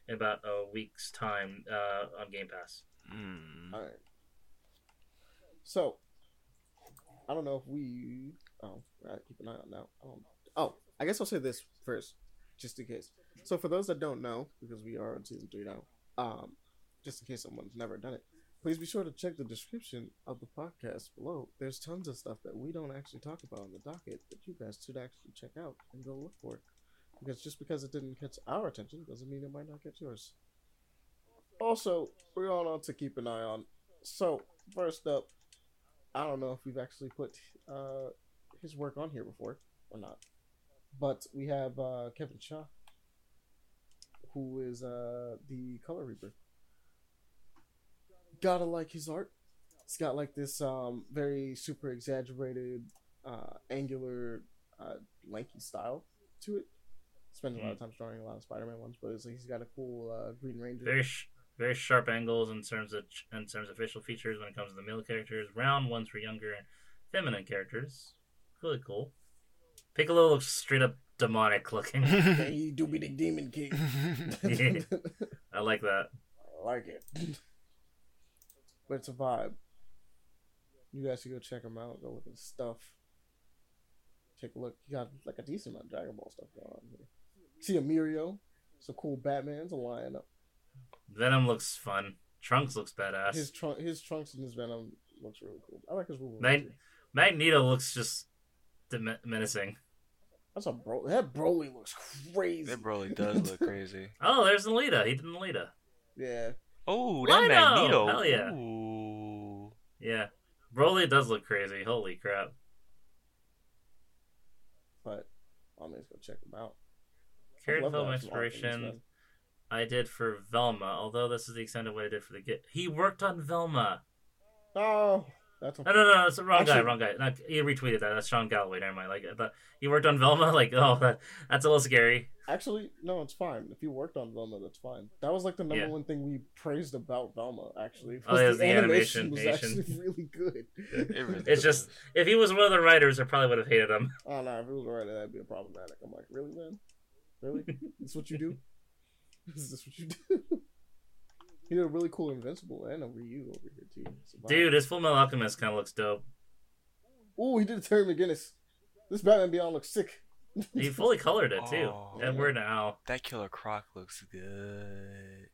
in about a week's time uh, on Game Pass. Mm. All right. So, I don't know if we. Oh, right, keep an eye on that. Um, oh, I guess I'll say this first, just in case. So, for those that don't know, because we are on season three now, um, just in case someone's never done it, please be sure to check the description of the podcast below. There's tons of stuff that we don't actually talk about on the docket that you guys should actually check out and go look for. It. Because just because it didn't catch our attention doesn't mean it might not catch yours. Also, we're all on to keep an eye on. So, first up, I don't know if we've actually put uh, his work on here before or not, but we have uh, Kevin Shaw, who is uh, the Color Reaper. Gotta like his art. It's got like this um, very super exaggerated, uh, angular, uh, lanky style to it. Spends a lot of time drawing a lot of Spider-Man ones, but it's like he's got a cool uh, Green Ranger. Very sh- very sharp angles in terms of in terms of facial features when it comes to the male characters. Round ones for younger and feminine characters. Really cool. Piccolo looks straight up demonic looking. hey, do be the Demon King. Yeah. I like that. I like it. But it's a vibe. You guys should go check him out. Go look at his stuff. Take a look. He got like a decent amount of Dragon Ball stuff going on here. See a Mirio. It's a cool Batman's a lion up. Venom looks fun. Trunks looks badass. His trunk, his trunks and his Venom looks really cool. I like his Wolverine. Mag- Magneto looks just dem- menacing. That's a bro. That Broly looks crazy. That Broly does look crazy. Oh, there's Nalita. He did Nalita. yeah. Oh, that Lino! Magneto. Hell yeah. Ooh. Yeah. Broly does look crazy. Holy crap. But I'm gonna go check him out. I'd Character love to development have some art from this inspiration. I did for Velma, although this is the extent of what I did for the Git. He worked on Velma. Oh, That's a, No, no, no, it's the wrong guy, wrong guy. Not, he retweeted that. That's Sean Galloway. Never mind. Like, I thought he worked on Velma. Like, oh, that, that's a little scary. actually no, it's fine. If you worked on Velma, that's fine. That was like the number Yeah. one thing we praised about Velma. Actually, Oh, yeah, the, the animation, animation- was animation. actually really good. It really It's just if he was one of the writers, I probably would have hated him. Oh no, if he was a writer, that'd be a problematic. I'm like, really, man? Really? This what you do? Is this what you do? He did a really cool Invincible and a Ryu over here too. Dude, his Full Metal Alchemist kind of looks dope. Ooh, he did a Terry McGinnis. This Batman Beyond looks sick. He fully colored it too. Oh. Edward now. that Killer Croc looks good.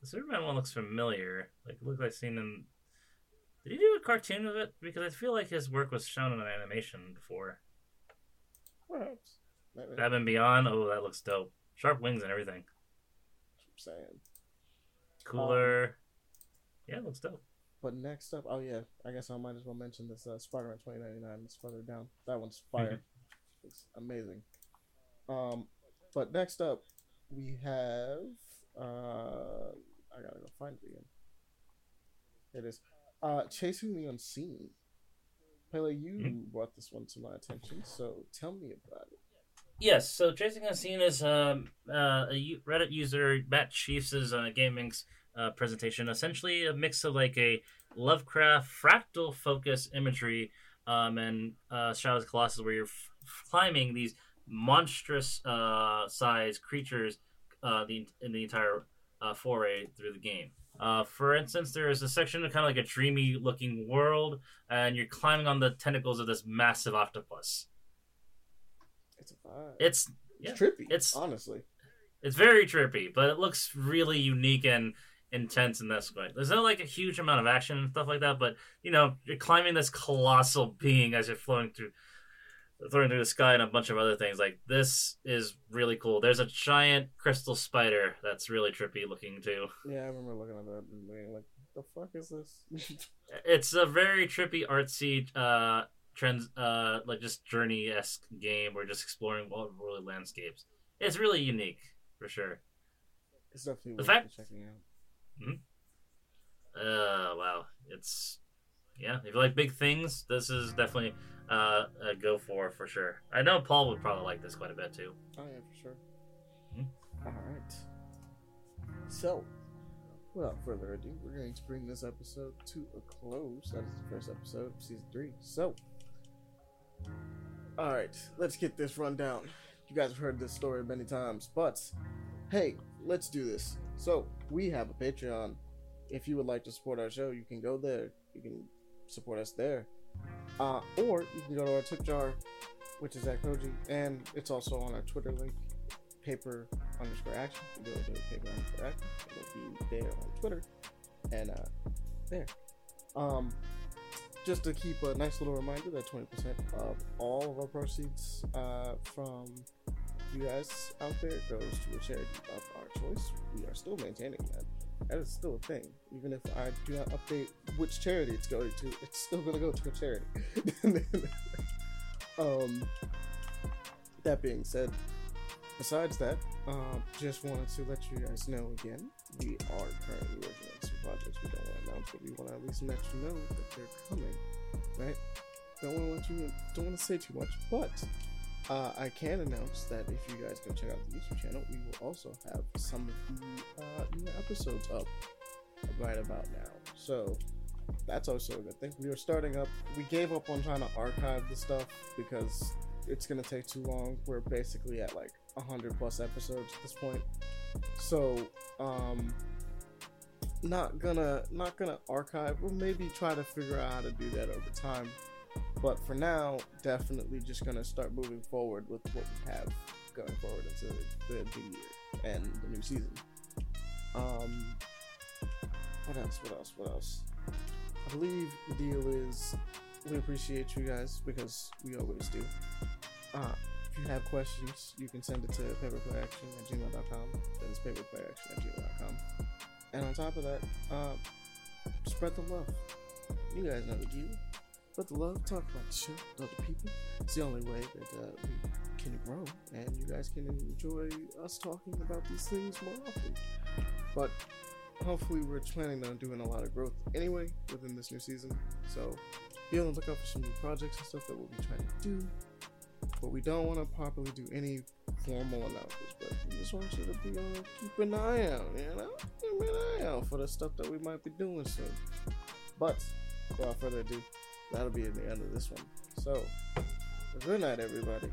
The Superman one looks familiar. Like, it looks like I've seen him. Did he do a cartoon of it? Because I feel like his work was shown in an animation before. Perhaps. Maybe. Batman Beyond. Oh, that looks dope. Sharp wings and everything. I'm saying. Cooler. yeah, it looks dope. But next up, oh yeah, I guess I might as well mention this uh, Spider-Man 2099. It's further down. That one's fire. it's amazing. Um, but next up, we have uh, I gotta go find it again. It is. Uh, Chasing the Unseen. Pele, you Mhm. brought this one to my attention, so tell me about it. Yes, so Unseen is um, uh, a Reddit user, Matt Chiefs' uh, Gaming's uh, presentation. Essentially, a mix of like a Lovecraft fractal focus imagery um, and uh, Shadows of Colossus, where you're f- climbing these monstrous uh, size creatures uh, the, in the entire uh, foray through the game. Uh, for instance, there is a section of kind of like a dreamy looking world, and you're climbing on the tentacles of this massive octopus. It's a vibe. It's It's trippy. it's- honestly. it's very trippy, but it looks really unique and intense in this way. There's not like a huge amount of action and stuff like that, but you know, you're climbing this colossal being as you're floating through flowing through the sky and a bunch of other things. Like this is really cool. There's a giant crystal spider that's really trippy looking too. Yeah, I remember looking at that and being like, "The fuck is this?" It's a very trippy, artsy, uh, trends, uh, like just journey esque game. We're just exploring world landscapes. It's really unique for sure. it's definitely The worth fact- checking out. Hmm. Uh, wow. It's yeah. If you like big things, this is definitely uh a go for for sure. I know Paul would probably like this quite a bit too. Oh yeah, for sure. Mhm. All right. So, without further ado, we're going to bring this episode to a close. That is the first episode of season three. So, all right, let's get this rundown. You guys have heard this story many times, but hey, let's do this. So, we have a Patreon. If you would like to support our show, you can go there. You can support us there. Uh, or you can go to our tip jar, which is at Koji, and it's also on our Twitter link, paper underscore action. You go to paper underscore action. It'll be there on Twitter, and uh, there. Um, just to keep a nice little reminder that 20% of all of our proceeds uh, from you guys out there goes to a charity of our choice. We are still maintaining that. That is still a thing. Even if I do not update which charity it's going to, it's still going to go to a charity. um, that being said, besides that, um, just wanted to let you guys know again, we are currently working on some projects we don't but we want to at least let you know that they're coming, right? Don't want to let you, don't want to say too much, but uh, I can announce that if you guys go check out the YouTube channel, we will also have some of the uh, new episodes up right about now. So that's also a good thing. We are starting up. We gave up on trying to archive the stuff because it's gonna take too long. We're basically at like hundred plus episodes at this point. So, um, not gonna not gonna archive. We'll maybe try to figure out how to do that over time. But for now, definitely just gonna start moving forward with what we have going forward into the new year and the new season. Um, what else? What else? What else? I believe the deal is we appreciate you guys because we always do. Uh, if you have questions, you can send it to paperplayaction at gmail.com. That is paperplayaction at gmail.com. And on top of that, uh, spread the love. You guys know the deal. Spread the love, talk about the show to other people. It's the only way that uh, we can grow and you guys can enjoy us talking about these things more often. But hopefully we're planning on doing a lot of growth anyway within this new season. So be on the lookout for some new projects and stuff that we'll be trying to do. But we don't want to properly do any formal announcements, but we just want you to be on keep an eye out, you know? Keep an eye out for the stuff that we might be doing soon. But without further ado, that'll be at the end of this one. So good night everybody.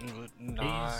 Good night.